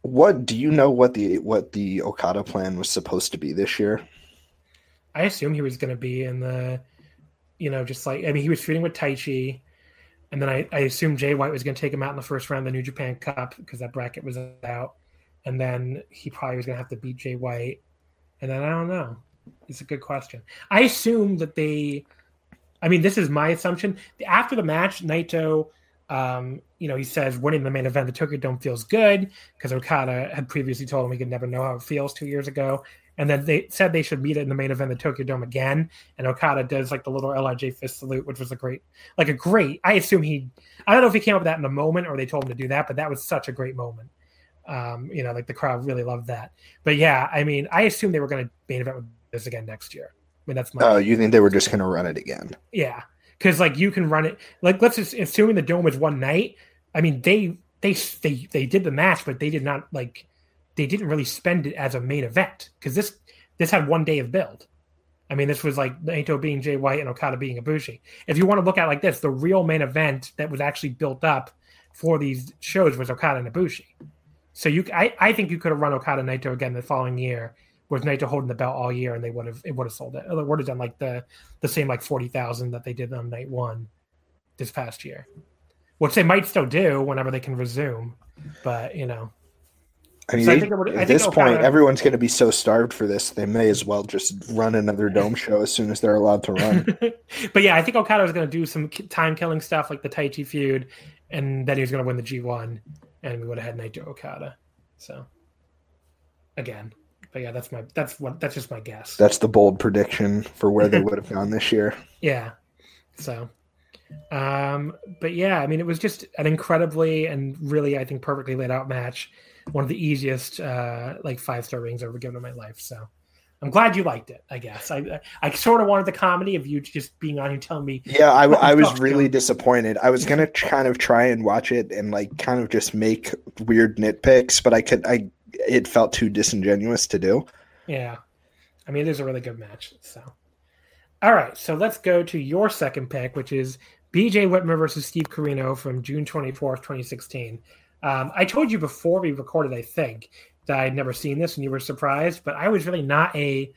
What do you know what the what the okada plan was supposed to be this year? I assume he was going to be in the, you know, just like I mean, he was feuding with Taichi, and then I, I assumed Jay White was going to take him out in the first round of the New Japan Cup because that bracket was out, and then he probably was going to have to beat Jay White, and then I don't know. It's a good question. I assume that they, I mean, this is my assumption. After the match, Naito, um, you know, he says winning the main event, the Tokyo Dome feels good because Okada had previously told him he could never know how it feels two years ago. And then they said they should meet it in the main event, the Tokyo Dome again. And Okada does like the little Lij fist salute, which was a great, like a great. I assume he, I don't know if he came up with that in a moment or they told him to do that, but that was such a great moment. Um, you know, like the crowd really loved that. But yeah, I mean, I assume they were going to main event with this again next year. I mean, that's my oh you think they were just going to run it again yeah, because like you can run it. Like let's just assuming the dome is one night. I mean, they they they they did the match, but they did not like they didn't really spend it as a main event because this this had one day of build. I mean, this was like Naito being Jay White and Okada being Ibushi. If you want to look at like this, the real main event that was actually built up for these shows was Okada and Ibushi. So you, I, I think you could have run Okada Naito again the following year with Naito holding the belt all year, and they would have it would have sold it. It would have done like the the same like forty thousand that they did on night one this past year, which they might still do whenever they can resume. But you know, I mean, So I they- think it would- I at this Okada- point, everyone's going to be so starved for this, they may as well just run another dome show as soon as they're allowed to run. (laughs) but yeah, I think Okada was going to do some time killing stuff like the Taichi feud, and then he was going to win the G one, and we would have had Naito Okada. So again, but yeah, that's my that's what that's just my guess. That's the bold prediction for where they (laughs) would have gone this year. Yeah. So, um, but yeah, I mean, it was just an incredibly and really, I think, perfectly laid out match. One of the easiest, uh, like five star rings I've ever given in my life. So, I'm glad you liked it. I guess I, I sort of wanted the comedy of you just being on and telling me, Yeah, I, I was really disappointed. I was gonna (laughs) kind of try and watch it and like kind of just make weird nitpicks, but I could I it felt too disingenuous to do. yeah. I mean, it is a really good match. So, all right, so let's go to your second pick, which is BJ Whitmer versus Steve Corino from June 24th, 2016. Um, I told you before we recorded, I think, that I'd never seen this and you were surprised, but I was really not a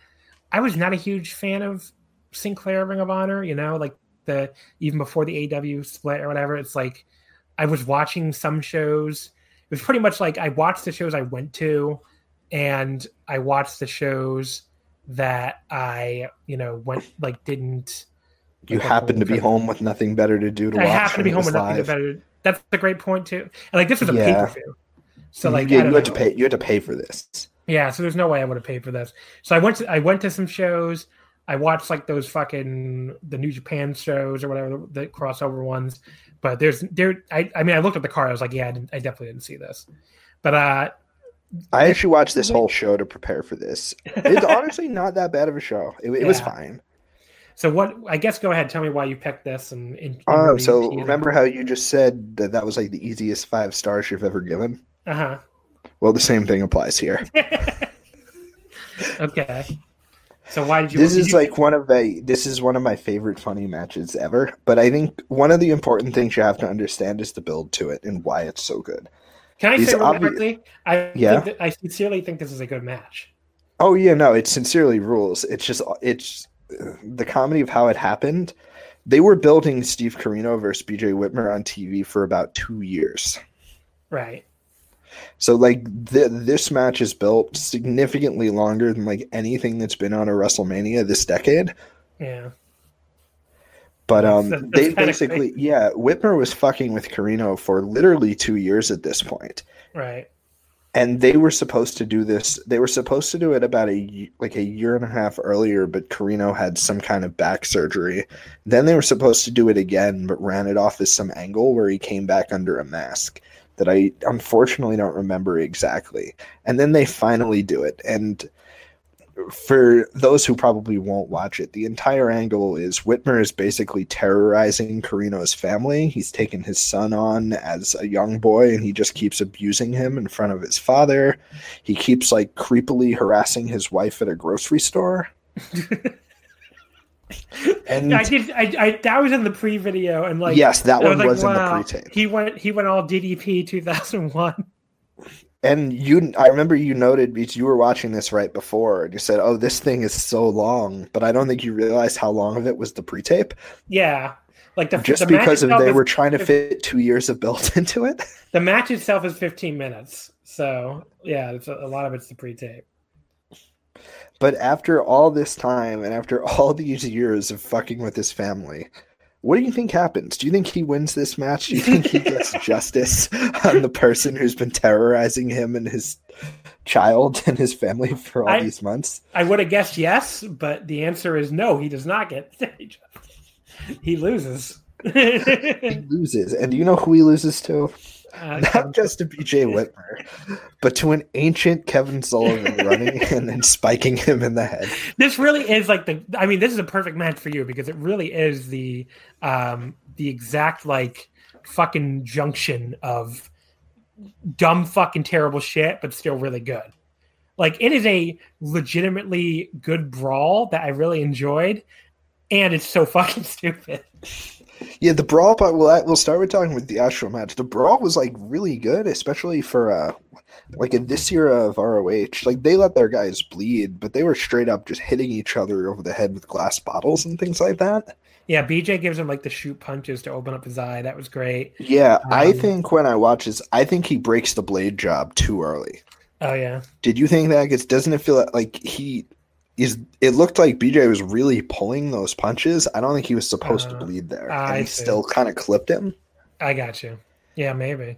I was not a huge fan of Sinclair Ring of Honor, you know, like the even before the AEW split or whatever. It's like I was watching some shows. It was pretty much like I watched the shows I went to and I watched the shows that I, you know, went like didn't You like, happened to be home with nothing better to do to I watch. happened to be home with nothing live. better. That's a great point too. And like this was a Yeah. pay per view, so like yeah, you had to pay. You had to pay for this. Yeah, so there's no way I would have paid for this. So I went to I went to some shows. I watched like those fucking the New Japan shows or whatever the, the crossover ones. But there's there I, I mean I looked at the card. I was like, yeah, I, didn't, I definitely didn't see this. But uh I actually watched this whole show to prepare for this. (laughs) It's honestly not that bad of a show. It, it was fine. so what? I guess go ahead. Tell me why you picked this. And, and Oh, so remember how you just said that that was like the easiest five stars you've ever given? Uh huh. Well, the same thing applies here. (laughs) okay. So why did you? this did is you- like one of the this is one of my favorite funny matches ever. But I think one of the important things you have to understand is the build to it and why it's so good. Can I these say obvi- quickly? I Yeah. I sincerely think this is a good match. Oh yeah, no, it sincerely rules. It's just it's the comedy of how it happened. They were building Steve Corino versus BJ Whitmer on TV for about two years. Right. So like th- this match is built significantly longer than like anything that's been on a WrestleMania this decade. Yeah. But um, That's- that's they basically yeah, Whitmer was fucking with Corino for literally two years at this point, Right. and they were supposed to do this. They were supposed to do it about a like a year and a half earlier, but Corino had some kind of back surgery. Then they were supposed to do it again, but ran it off as some angle where he came back under a mask that I unfortunately don't remember exactly. And then they finally do it, and for those who probably won't watch it, the entire angle is Whitmer is basically terrorizing Corino's family. He's taken his son on as a young boy and he just keeps abusing him in front of his father. He keeps like creepily harassing his wife at a grocery store. (laughs) and I did. I, I that was in the pre-video, and like yes, that one like, was in the pre-tape. He went. He went all DDP 2001. And you, I remember you noted because you were watching this right before, and you said, "Oh, this thing is so long," but I don't think you realized how long of it was the pre-tape. Yeah, like the Just the because of they is- were trying to fit two years of build (laughs) into it. the match itself is 15 minutes. So yeah, it's a, a lot of it's the pre-tape. But after all this time and after (laughs) all these years of fucking with his family, what do you think happens? Do you think he wins this match? Do you think he gets (laughs) justice on the person who's been terrorizing him and his child and his family for all I- these months? I would have guessed yes, but the answer is no. He does not get. (laughs) he loses. He loses. And do you know who he loses to? Uh, Not just to BJ Whitmer, but to an ancient Kevin Sullivan (laughs) running and then spiking him in the head. this really is like the i mean this is a perfect match for you because it really is the um the exact like fucking junction of dumb fucking terrible shit but still really good. Like it is a legitimately good brawl that i really enjoyed and it's so (laughs) fucking stupid Yeah, the brawl part. We'll we'll start with talking with the actual match. The brawl was like really good, especially for uh like in this era of ROH. Like they let their guys bleed, but they were straight up just hitting each other over the head with glass bottles and things like that. yeah bj gives him like the shoot punches to open up his eye that was great Yeah, I Um, think when I watch this, I think he breaks the blade job too early. oh yeah Did you think that? Because doesn't it feel like he is? It looked like BJ was really pulling those punches. I don't think he was supposed to Uh, bleed there, I and he see. still kind of clipped him. i got you yeah maybe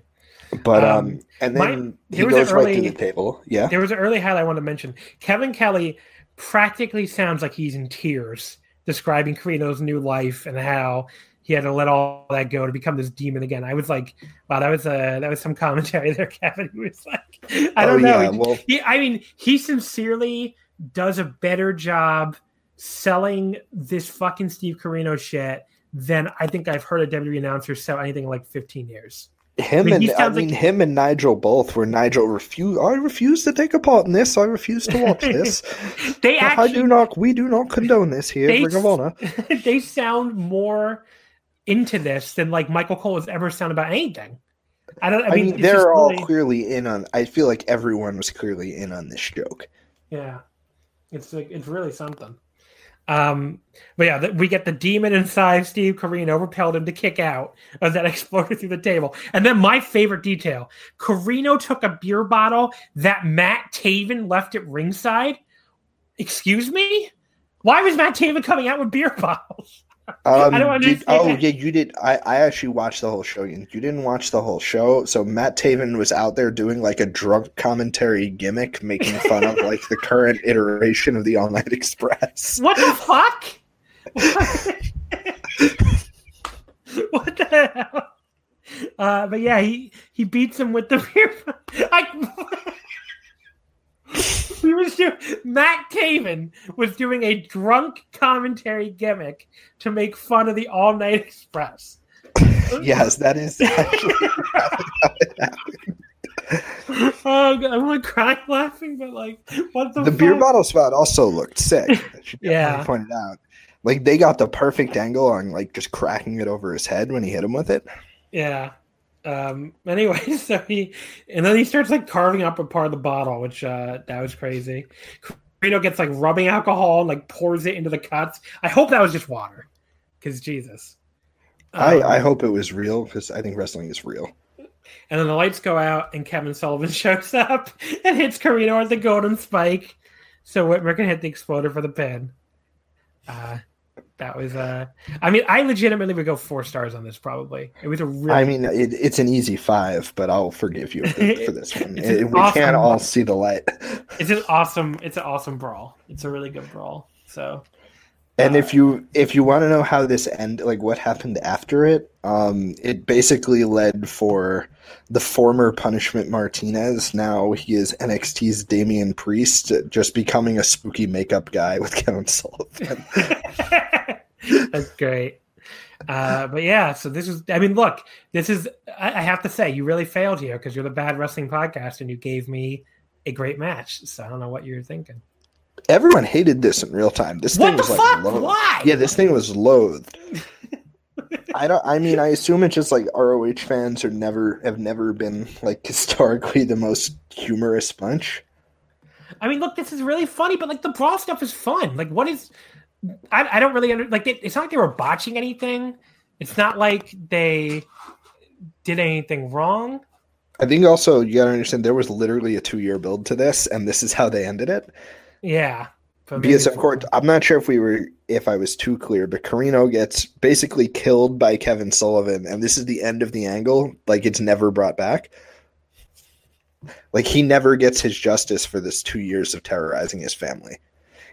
But um, Um, and my- then he there was an goes right to the table. Yeah, There was an early highlight I wanted to mention. Kevin Kelly practically sounds like he's in tears describing Corino's new life and how he had to let all that go to become this demon again. I was like, wow, that was a that was some commentary (laughs) there, Kevin. He was like, I don't Oh, know. yeah, well- he, I mean, he sincerely does a better job selling this fucking Steve Corino shit than I think I've heard a WWE announcer sell anything in like 15 years. him I mean, and I mean like- him and Nigel both. Where Nigel refused, I refuse to take a part in this. I refuse to watch this. (laughs) They I actually do not. We do not condone this here. They- Ring of Honor. (laughs) they sound more into this than like Michael Cole has ever sounded about anything. I don't. I I mean, mean, they're all really- clearly in on. I feel like everyone was clearly in on this joke. yeah. It's like it's really something. Um, but yeah, the, we get the demon inside Steve Corino repelled him to kick out as that (laughs) exploded through the table. And then my favorite detail: Corino took a beer bottle that Matt Taven left at ringside. Excuse me. Why was Matt Taven coming out with beer (laughs) bottles? Um, I don't did- oh yeah, you did. I, I actually watched the whole show. You you didn't watch the whole show. So Matt Taven was out there doing like a drunk commentary gimmick, making fun of like the current iteration of the All Night Express. What the fuck? (laughs) what the hell? Uh, but yeah, he he beats him with the beer. (laughs) I, (laughs) he was doing Matt Taven was doing a drunk commentary gimmick to make fun of the All Night Express. (laughs) Yes, that is (laughs) actually how it happened. Oh, God, I'm like crying laughing, but like, what the The beer bottle spot also looked sick. Yeah. definitely point out. Like they got the perfect angle on like just cracking it over his head when he hit him with it. Yeah. Um, (laughs) anyway, (laughs) so he and then he starts like carving up a part of the bottle, which uh that was crazy. Corino gets like rubbing alcohol and like pours it into the cuts. I hope that was just water, because Jesus. I, Um, I hope it was real because I think wrestling is real. And then the lights go out, and Kevin Sullivan (laughs) shows up and hits Corino with the golden spike. So Whitmer can hit the exploder for the pin. Uh, that was, uh, I mean, I legitimately would go four stars on this probably. It was a really, I mean, it, it's an easy five, but I'll forgive you for, this one. (laughs) It- we awesome- can't all see the light. it's an awesome, it's an awesome brawl. It's a really good brawl. So, And if you if you want to know how this end like what happened after it, um, it basically led for the former Punishment Martinez. Now he is NXT's Damian Priest, just becoming a spooky makeup guy with (laughs) Kevin Sullivan. (laughs) That's great. Uh, but yeah, so this is, I mean, look, this is, I, I have to say, you really failed here because you're the bad wrestling podcast and you gave me a great match. So I don't know what you're thinking. Everyone hated this in real time. This What thing the was like loathed. Why? Yeah, this thing was loathed. (laughs) I don't. I mean, I assume it's just like ROH fans are never have never been like historically the most humorous bunch. I mean, look, this is really funny, but like the brawl stuff is fun. Like, what is, I, I don't really under, like, it, it's not like they were botching anything. It's not like they did anything wrong. I think also you gotta understand there was literally a two year build to this, and this is how they ended it. Yeah. Because of course, I'm not sure if we were if I was too clear, but Corino gets basically killed by Kevin Sullivan, and this is the end of the angle. Like it's never brought back. Like he never gets his justice for this two years of terrorizing his family.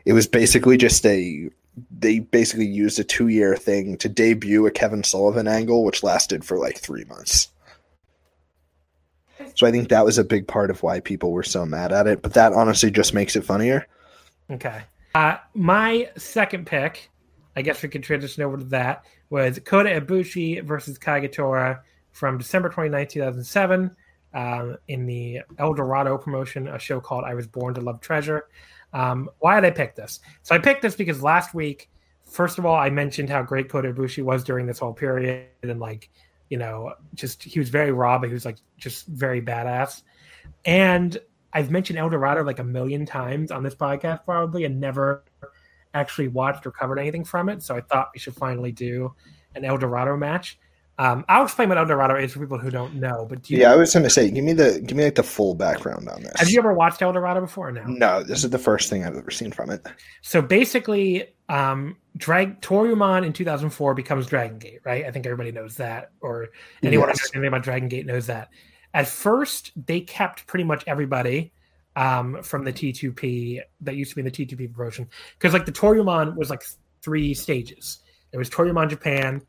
It was basically just a they basically used a two year thing to debut a Kevin Sullivan angle, which lasted for like three months. So I think that was a big part of why people were so mad at it. But that honestly just makes it funnier. Okay. Uh, my second pick, I guess we could transition over to that, was Kota Ibushi versus Kagetora from December 29, 2007, um, in the El Dorado promotion, a show called I Was Born to Love Treasure. Um, why did I pick this? So I picked this because last week, first of all, I mentioned how great Kota Ibushi was during this whole period, and like, you know, just he was very raw, but he was like just very badass. And I've mentioned El Dorado like a million times on this podcast, probably, and never actually watched or covered anything from it. So I thought we should finally do an El Dorado match. Um, I'll explain what El Dorado is for people who don't know. But do you, Yeah, I was gonna say, give me the give me like the full background on this. have you ever watched El Dorado before? Or no. No, this is the first thing I've ever seen from it. So basically, um, Drag Toryumon in 2004 becomes Dragon Gate, right? I think everybody knows that, or anyone Yes. anything about Dragon Gate knows that. At first, they kept pretty much everybody um, from the T2P that used to be in the T2P promotion because, like, the Toryumon was like three stages. There was Toryumon Japan,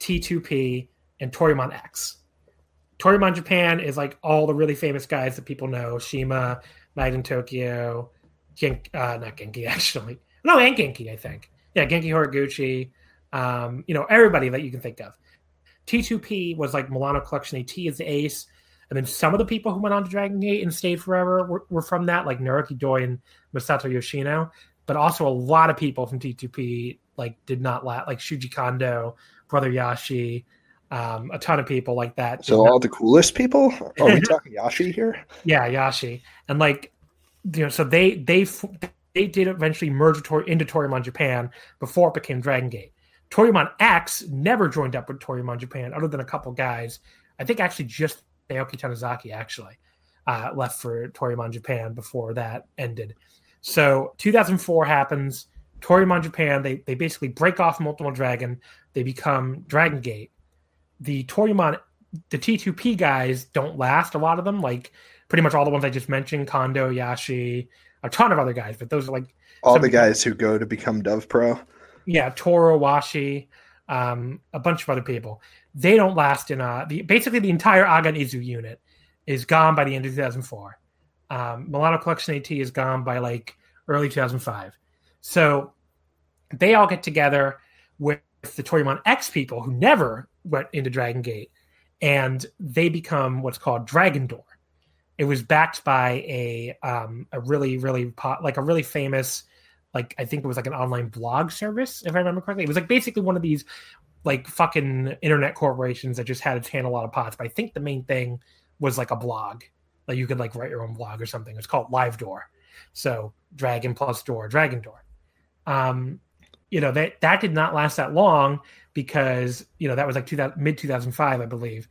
T2P, and Toryumon X. Toryumon Japan is like all the really famous guys that people know: CIMA, Magnum Tokyo, Genk, uh, not Genki (laughs) actually. No, and Genki, I think. Yeah, Genki Horiguchi. Um, you know, everybody that you can think of. T2P was like Milano Collection AT is the ace. And then some of the people who went on to Dragon Gate and stayed forever were, were from that, like Naruki Doi and Masato Yoshino. But also a lot of people from T2P like did not last, like Shuji Kondo, Brother Yashi, um, a ton of people like that. So all the coolest people? Are we (laughs) talking Yashi here? yeah, Yashi, and like you know, so they they they did eventually merge into Toryumon Japan before it became Dragon Gate. Toryumon X never joined up with Toryumon Japan, other than a couple guys. I think actually just Naoki Tanizaki actually uh, left for Toryumon Japan before that ended. So 2004 happens. Toryumon Japan they they basically break off Multiple Dragon. They become Dragon Gate. The Toryumon the T2P guys don't last. A lot of them, like pretty much all the ones I just mentioned, Kondo, Yashi, a ton of other guys, but those are like All the guys who go to become Dove Pro. yeah, Toru Owashi, um, a bunch of other people. They don't last in uh the basically the entire Agan Izu unit is gone by the end of 2004. Um, Milano Collection AT is gone by like early 2005. So they all get together with the Toryumon X people who never went into Dragon Gate, and they become what's called Dragon Door. It was backed by a um, a really really like a really famous like I think it was like an online blog service if I remember correctly. It was like basically one of these like fucking internet corporations that just had its hand a lot of pots. But I think the main thing was like a blog. Like you could like write your own blog or something. It's called Live Door. So Dragon plus Door, Dragon Door. Um, you know that that did not last that long because you know that was like 2000, mid 2005 i believe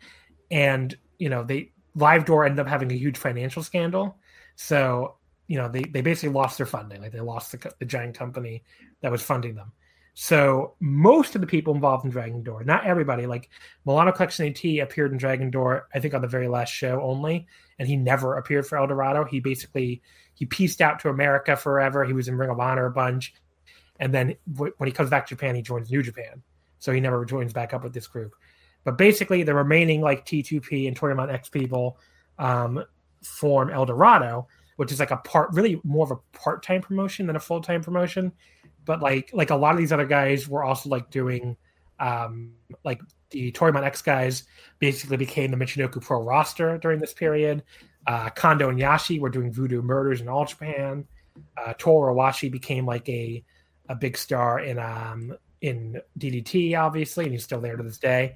and you know they live door ended up having a huge financial scandal. So you know they, they basically lost their funding. Like they lost the, the giant company that was funding them. So most of the people involved in dragon door not everybody like milano collection at appeared in dragon door i think on the very last show only and he never appeared for el dorado. He basically he pieced out to america forever. He was in ring of honor a bunch. And then w- when he comes back to japan he joins new japan. So he never joins back up with this group. But basically, the remaining like T2P and Toryumon X people um, form El Dorado, which is like a part, really more of a part time promotion than a full time promotion. But like like a lot of these other guys were also like doing um, like the Toryumon X guys basically became the Michinoku Pro roster during this period. Uh, Kondo and Yashi were doing Voodoo Murders in All Japan. Uh, Toru Owashi became like a a big star in um, in DDT, obviously, and he's still there to this day.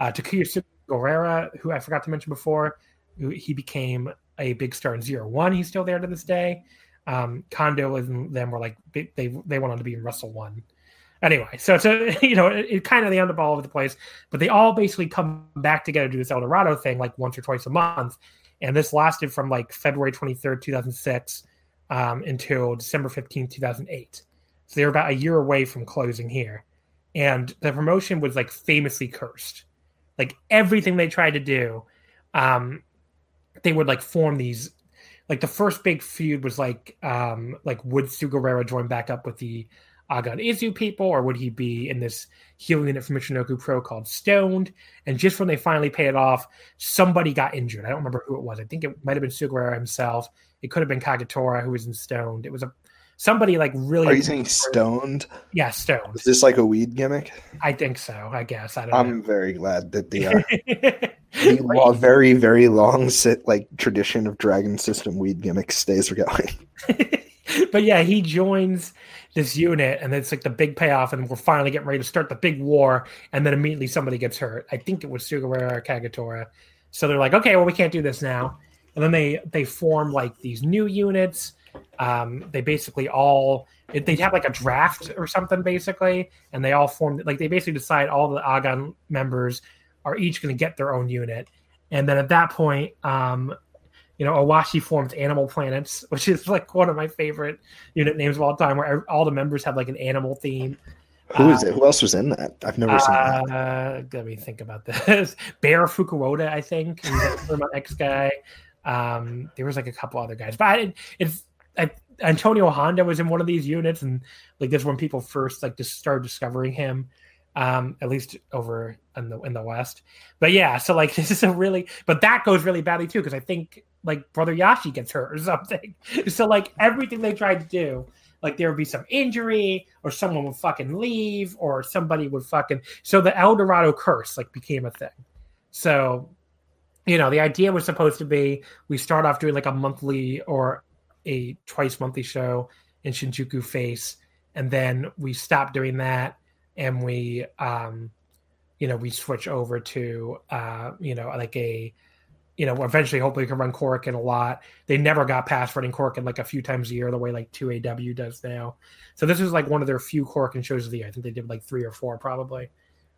Uh, Takuya Sugiura, who I forgot to mention before, he became a big star in Zero One. He's still there to this day. Um, Kondo and them were like they they went on to be in Wrestle One. Anyway, so a (laughs) you know it, it kind of they end up all over the place, but they all basically come back together to do this El Dorado thing like once or twice a month, and this lasted from like February twenty third, two thousand six, um, until December fifteenth, two thousand eight. So they were about a year away from closing here. And the promotion was like famously cursed. Like everything they tried to do, um, they would like form these like the first big feud was like um like would Sugiura join back up with the Agan Izu people, or would he be in this healing unit from Michinoku Pro called Stoned? And just when they finally paid it off, somebody got injured. I don't remember who it was. I think it might have been Sugiura himself. It could have been Kagetora who was in Stoned. It was a somebody like really. Are you saying stoned? Yeah, stoned. Is this like a weed gimmick? I think so. I guess I don't. I'm know. very glad that (laughs) the, uh, the very very long sit like tradition of Dragon System weed gimmicks stays going. (laughs) but yeah, he joins this unit, and it's like the big payoff, and we're finally getting ready to start the big war, and then immediately somebody gets hurt. I think it was Sugiura or Kagetora. So they're like, okay, well, we can't do this now. And then they they form like these new units um, they basically all they have like a draft or something basically, and they all form like they basically decide all the Agan members are each going to get their own unit, and then at that point, um, you know, Owashi forms Animal Planets, (laughs) which is like one of my favorite unit names of all time, where all the members have like an animal theme. Who is uh, it? Who else was in that? I've never seen uh, that. Let me think about this. (laughs) Bear Fukuoka, I think, he's X guy. Um, there was like a couple other guys, but it, it's Antonio Honda was in one of these units, and like this is when people first like just started discovering him, um, at least over in the in the West. But yeah, so like (laughs) this is a really, but that goes really badly too because I think like Brother Yashi gets hurt or (laughs) something. so like everything they tried to do, like there would be some injury or someone would fucking leave or somebody would fucking. So the El Dorado curse like became a thing. So you know the idea was supposed to be we start off doing like a monthly or a twice monthly show in Shinjuku Face, and then we stopped doing that, and we, um, you know, we switch over to, uh, you know, like a, you know, eventually hopefully we can run Korakuen a lot. They never got past running Korakuen like a few times a year the way like 2AW does now. So this is like one of their few Korakuen shows of the year. I think they did like three or four probably.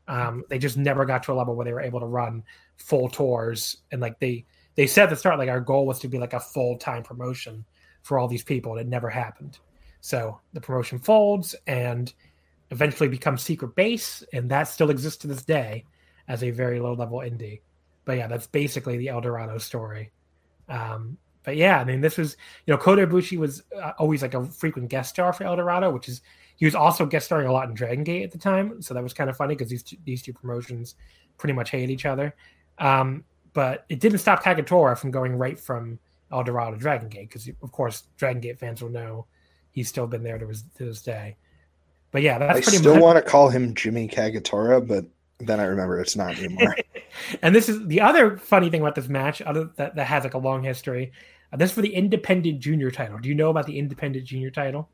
Um, they just never got to a level where they were able to run full tours and like they they said at the start like our goal was to be like a full time promotion for all these people, and it never happened. So the promotion folds and eventually becomes secret base, and that still exists to this day as a very low level indie. But yeah, that's basically the El Dorado story. Um, but yeah, I mean, this was you know Kota Ibushi was uh, always like a frequent guest star for El Dorado, which is he was also guest starring a lot in Dragon Gate at the time, so that was kind of funny because these two, these two promotions pretty much hate each other. Um, but it didn't stop Kagetora from going right from El Dorado Dragon Gate because of course Dragon Gate fans will know he's still been there to, his, to this day. But yeah, that's I pretty still much... want to call him Jimmy Kagetora, but then I remember it's not anymore. (laughs) and this is the other funny thing about this match, other that, that has like a long history. Uh, this for the independent junior title. Do you know about the independent junior title?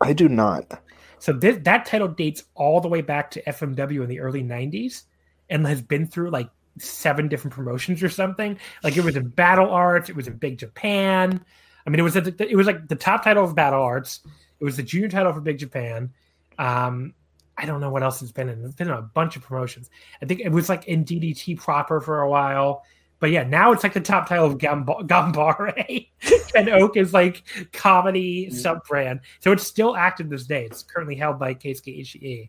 I do not. So this, that title dates all the way back to FMW in the early '90s, and has been through like seven different promotions or something. Like it was in Battle Arts, it was in Big Japan. I mean, it was a, it was like the top title of Battle Arts. It was the junior title for Big Japan. Um, I don't know what else it's been in. It's been in a bunch of promotions. I think it was like in DDT proper for a while. But yeah, now it's like the top title of Gamba- Gambare. (laughs) and Oak is like comedy sub brand. So it's still active this day. It's currently held by Keisuke Ishii.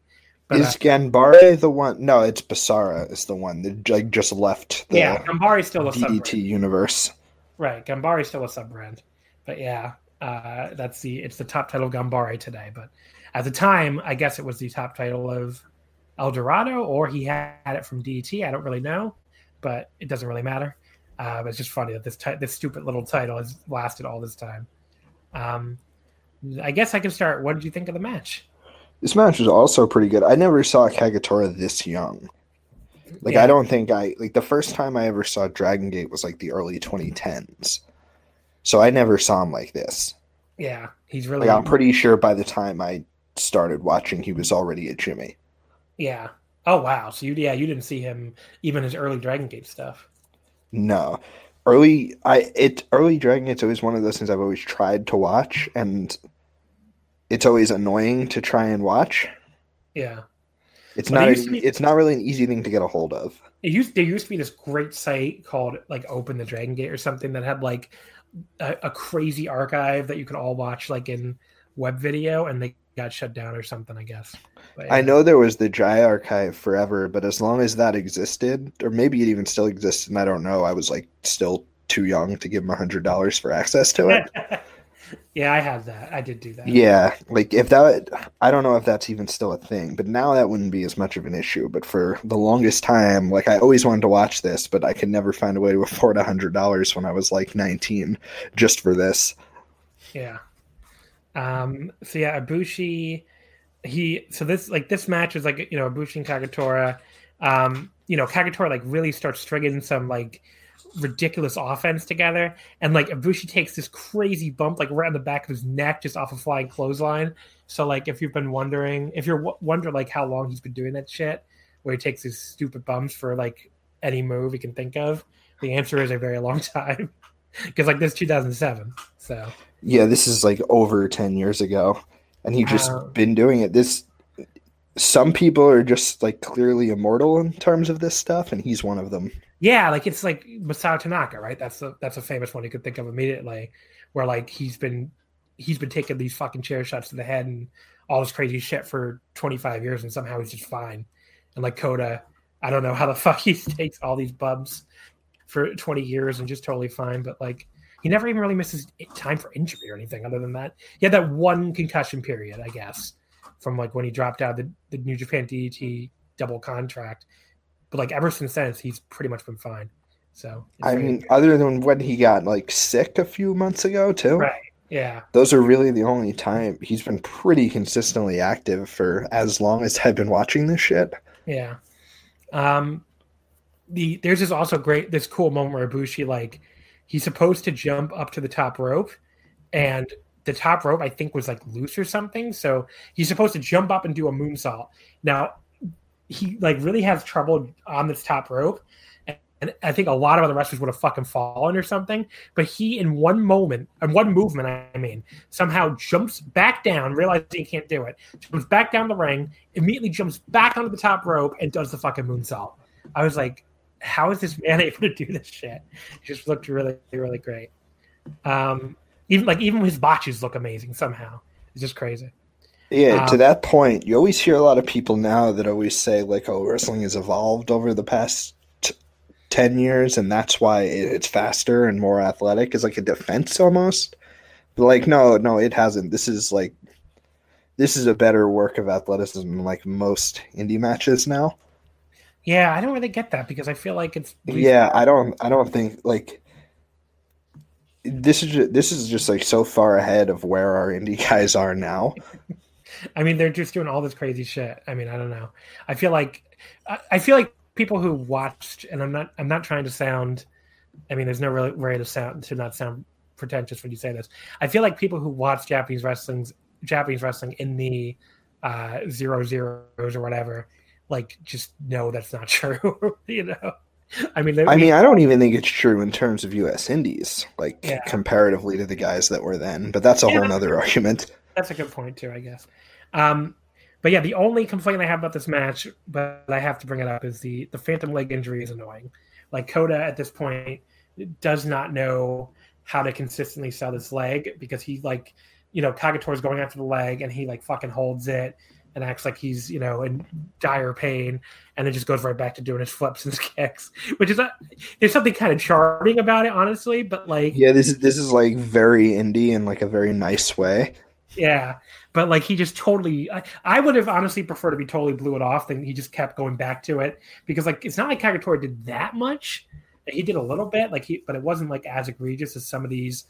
But, is uh, Ganbare the one? No, it's Basara is the one that like just left the yeah, Gambare still a DDT sub-brand. universe. Right, Gambare still a sub brand. But yeah, uh, that's the it's the top title of Gambare today. But at the time, I guess it was the top title of El Dorado, or he had it from DDT. I don't really know, but it doesn't really matter. Uh, it's just funny that this t- this stupid little title has lasted all this time. Um, I guess I can start. What did you think of the match? This match was also pretty good. I never saw Kagetora this young. Like Yeah. I don't think I like the first time I ever saw Dragon Gate was like the early 2010s. So I never saw him like this. Yeah, he's really. Like I'm pretty sure by the time I started watching he was already a Jimmy. yeah. Oh wow. So you yeah you didn't see him even his early Dragon Gate stuff. No. Early I it early Dragon Gate's always one of those things I've always tried to watch and it's always annoying to try and watch. Yeah. It's But not used to be- it's not really an easy thing to get a hold of. It used there used to be this great site called like Open the Dragon Gate or something that had like a, a crazy archive that you could all watch like in web video, and they got shut down or something. I guess. But, I know there was the Dry Archive forever, but as long as that existed, or maybe it even still exists, and I don't know, I was like still too young to give them a hundred dollars for access to it. (laughs) yeah, I have that. I did do that. yeah, like if that, I don't know if that's even still a thing, but now that wouldn't be as much of an issue. But for the longest time, like I always wanted to watch this, but I could never find a way to afford a hundred dollars when I was like nineteen just for this. Yeah. Um. So yeah, Ibushi, He. So this like this match is like you know Ibushi and Kagetora. Um. You know Kagetora like really starts stringing some like ridiculous offense together, and like Ibushi takes this crazy bump like right on the back of his neck just off a flying clothesline. So like if you've been wondering, if you're w- wondering like how long he's been doing that shit, where he takes these stupid bumps for like any move he can think of, the answer is a very long (laughs) time. Because like this 2007, so. Yeah, this is like over 10 years ago. And he just Wow. been doing it. This some people are just like clearly immortal in terms of this stuff, and he's one of them. Yeah, like it's like Masato Tanaka, right? That's a that's a famous one you could think of immediately, where like he's been he's been taking these fucking chair shots to the head and all this crazy shit for 25 years, and somehow he's just fine. And like Kota, I don't know how the (laughs) fuck he takes all these bubs for 20 years and just totally fine, but like he never even really misses time for injury or anything other than that. He had that one concussion period, I guess, from like when he dropped out the, the New Japan DDT double contract. But like ever since then, he's pretty much been fine. So I mean, other than when he got like sick a few months ago, too. right? Yeah, Those are really the only time he's been pretty consistently active for as long as I've been watching this shit. yeah. Um, the there's this also great this cool moment where Ibushi like he's supposed to jump up to the top rope, and the top rope I think was like loose or something. So he's supposed to jump up and do a moonsault. Now he like really has trouble on this top rope. And I think a lot of other wrestlers would have fucking fallen or something. But he, in one moment, in one movement, I mean, somehow jumps back down, realizing he can't do it, jumps back down the ring, immediately jumps back onto the top rope, and does the fucking moonsault. I was like, how is this man (laughs) able to do this shit? It just looked really, really great. Um, even like even his botches look amazing somehow. It's just crazy. Yeah, to Um, that point, you always hear a lot of people now that always say like, "Oh, wrestling has evolved over the past t- ten years, and that's why it's faster and more athletic." Is like a defense almost. But like, no, no, it hasn't. This is like, this is a better work of athleticism than like most indie matches now. Yeah, I don't really get that because I feel like it's Yeah, I don't, I don't think like this is just, this is just like so far ahead of where our indie (laughs) guys are now. I mean, they're just doing all this crazy shit. I mean, I don't know. I feel like I, I feel like people who watched, and I'm not I'm not trying to sound. I mean, there's no really way to sound to not sound pretentious when you say this. I feel like people who watch Japanese wrestling's Japanese wrestling in the uh, zero zeros or whatever, like just know that's not (laughs) true. you know, I mean, I mean, I don't even think it's true in terms of U.S. Indies, like Yeah. comparatively to the guys that were then. But that's a Yeah, whole other argument. That's a good point too, I guess. Um, but yeah, the only complaint I have about this match, but I have to bring it up, is the the phantom leg injury is annoying. Like Kota at this point does not know how to consistently sell this leg because he like, you know, Kagetora's going after the leg and he like fucking holds it and acts like he's you know in dire pain and then just goes right back to doing his flips and his (laughs) kicks, which is there's something kind of charming about it, honestly. But like, Yeah, this is this is like very indie in like a very nice way. Yeah, but like he just totally. I, I would have honestly preferred if he totally blew it off than he just kept going back to it because like it's not like Kagetora did that much. He did a little bit, like he, but it wasn't like as egregious as some of these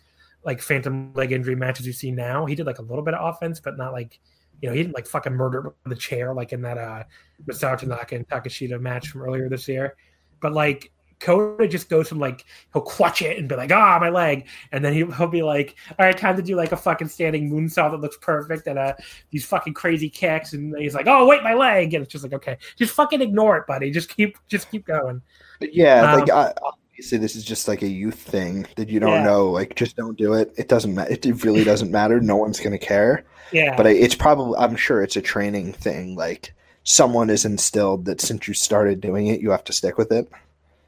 like phantom leg injury matches you see now. He did like a little bit of offense, but not like you know he didn't like fucking murder the chair like in that uh Masato Tanaka and Takeshita match from earlier this year. But like Kota just goes from like he'll clutch it and be like, ah, my leg, and then he'll, he'll be like, all right, time to do like a fucking standing moonsault that looks perfect and uh these fucking crazy kicks, and he's like, oh wait, my leg, and it's just like, okay, just fucking ignore it, buddy, just keep just keep going. But yeah, Um, like I, obviously this is just like a youth thing that you don't Yeah. know. Like, just don't do it. It doesn't matter. It really doesn't matter. No one's gonna care. Yeah, But I, it's probably I'm sure it's a training thing. Like someone is instilled that since you started doing it, you have to stick with it.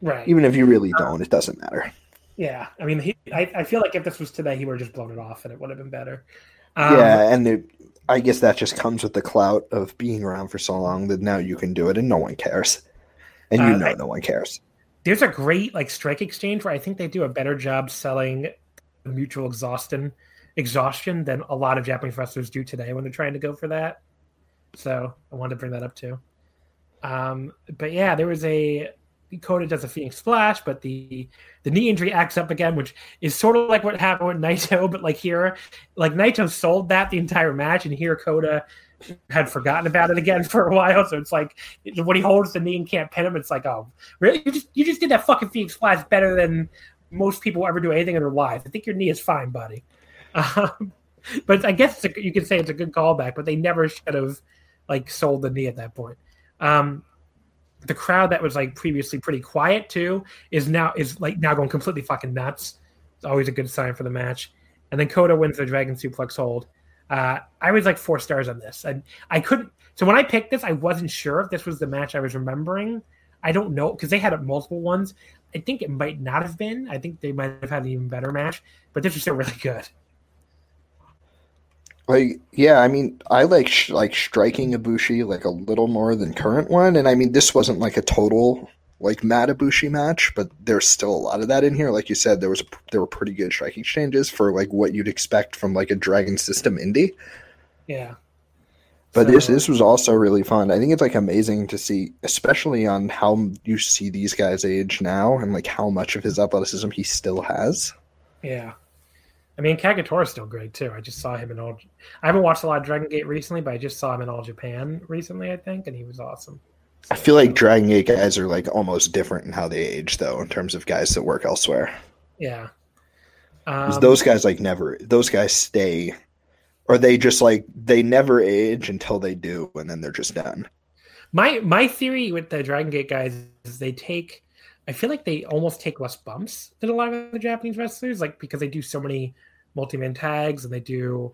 Right, Even if you really don't, it doesn't matter. yeah. I mean, he, I, I feel like if this was today, he would have just blown it off, and it would have been better. Um, yeah, and I guess that just comes with the clout of being around for so long that now you can do it and no one cares, and you Uh, know I- no one cares. there's a great like strike exchange where I think they do a better job selling mutual exhaustion exhaustion than a lot of Japanese wrestlers do today when they're trying to go for that. So I wanted to bring that up too. Um, but yeah, there was a Kota does a Phoenix Splash, but the the knee injury acts up again, which is sort of like what happened with Naito, (laughs) but like here, like Naito sold that the entire match, and here Kota had forgotten about it again (laughs) for a while. So it's like when he holds the knee and can't pin him, it's like, oh, really? You just you just did that fucking Phoenix Splash better than most people ever do anything in their life. I think your knee is fine, buddy. (laughs) Um, but I guess a, you could say it's a good callback, but they never should have like sold the knee at that point. Um, the crowd that was like previously pretty quiet too is now is like now going completely fucking nuts. It's always a good sign for the match. And then Kota wins the Dragon Suplex hold. Uh, I was like four stars on this, and I couldn't. So when I picked this, I wasn't sure if this was the match I was remembering. I don't know because they had multiple ones. I think it might not have been. I think they might have had an even better match, but this was still really good. Like, yeah, I mean, I like sh- like striking Ibushi like a little more than current one, and I mean, this wasn't like a total like Mad Ibushi match, but there's still a lot of that in here. Like you said, there was a, there were pretty good strike exchanges for like what you'd expect from like a Dragon System indie. Yeah. But So- this this was also really fun. I think it's like amazing to see, especially on how you see these guys age now, and like how much of his athleticism he still has. Yeah. I mean, Kagetora's still great too. I just saw him in all. I haven't watched a lot of Dragon Gate recently, but I just saw him in All Japan recently, I think, and he was awesome. I feel like Dragon Gate guys are like almost different in how they age, though, in terms of guys that work elsewhere. Yeah, Um, those guys like never those guys stay or they just like they never age until they do and then they're just done my my theory with the Dragon Gate guys is they take. I feel like they almost take less bumps than a lot of the Japanese wrestlers, like because they do so many multi-man tags and they do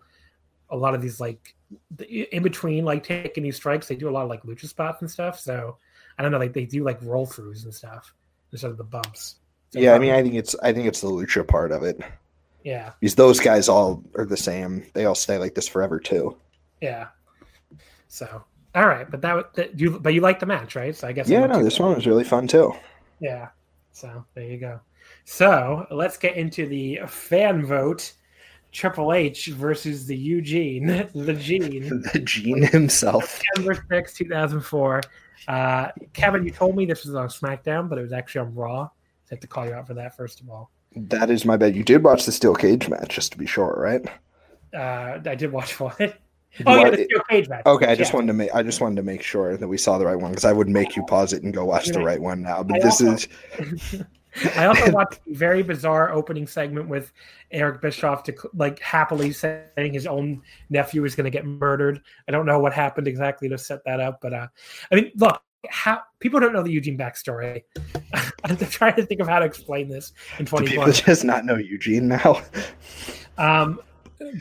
a lot of these like in between like taking these strikes. They do a lot of like lucha spots and stuff. So I don't know, like they do like roll throughs and stuff instead of the bumps. So yeah i mean i think it's i think it's the lucha part of it yeah, because those guys all are the same they all stay like this forever too yeah. So all right, but that, that you but you like the match, right? So I guess yeah no this one was really fun too Yeah. So there you go. So let's get into the fan vote. Triple H versus the Eugene, (laughs) the Gene, (laughs) the gene himself September 6, 2004. Uh, Kevin, you told me this was on SmackDown, but it was actually on Raw. So I have to call you out for that, first of all. that is my bet you did watch the steel cage match just to be sure right Uh, I did watch (laughs) what? Oh, yeah, the steel cage match. okay i just Yeah. wanted to make i just wanted to make sure that we saw the right one because i would make you pause it and go watch the right one now but I this also- is I also (laughs) watched a very bizarre opening segment with Eric Bischoff to like happily saying his own nephew is going to get murdered. I don't know what happened exactly to set that up, but uh, I mean, look, how people don't know the Eugene backstory. (laughs) I'm trying to think of how to explain this in Do people just not know Eugene now? (laughs) Um,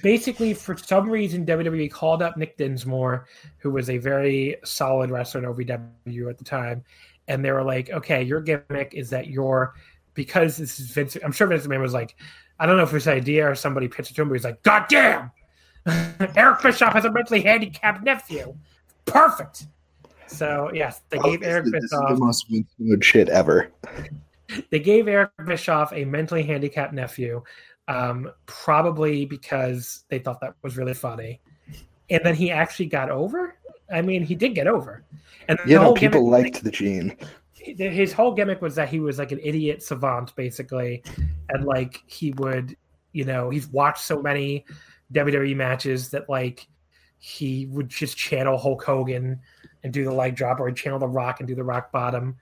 basically, for some reason, WWE called up Nick Dinsmore, who was a very solid wrestler in OVW at the time, and they were like, "Okay, your gimmick is that you're because this is Vince." I'm sure Vince McMahon was like, "I don't know if it was an idea or somebody pitched it to him, but he's like, God damn, (laughs) Eric Bischoff has a mentally handicapped nephew, perfect." So yes, they gave Oh, Eric this the Bischoff most Vince shit ever. (laughs) they gave Eric Bischoff a mentally handicapped nephew, um, probably because they thought that was really funny. And then he actually got over. I mean, he did get over. And You know, people liked the Gene. his whole gimmick was that he was like an idiot savant, basically, and like he would, you know, he's watched so many WWE matches that like he would just channel Hulk Hogan and do the leg drop, or he'd channel The Rock and do the rock bottom.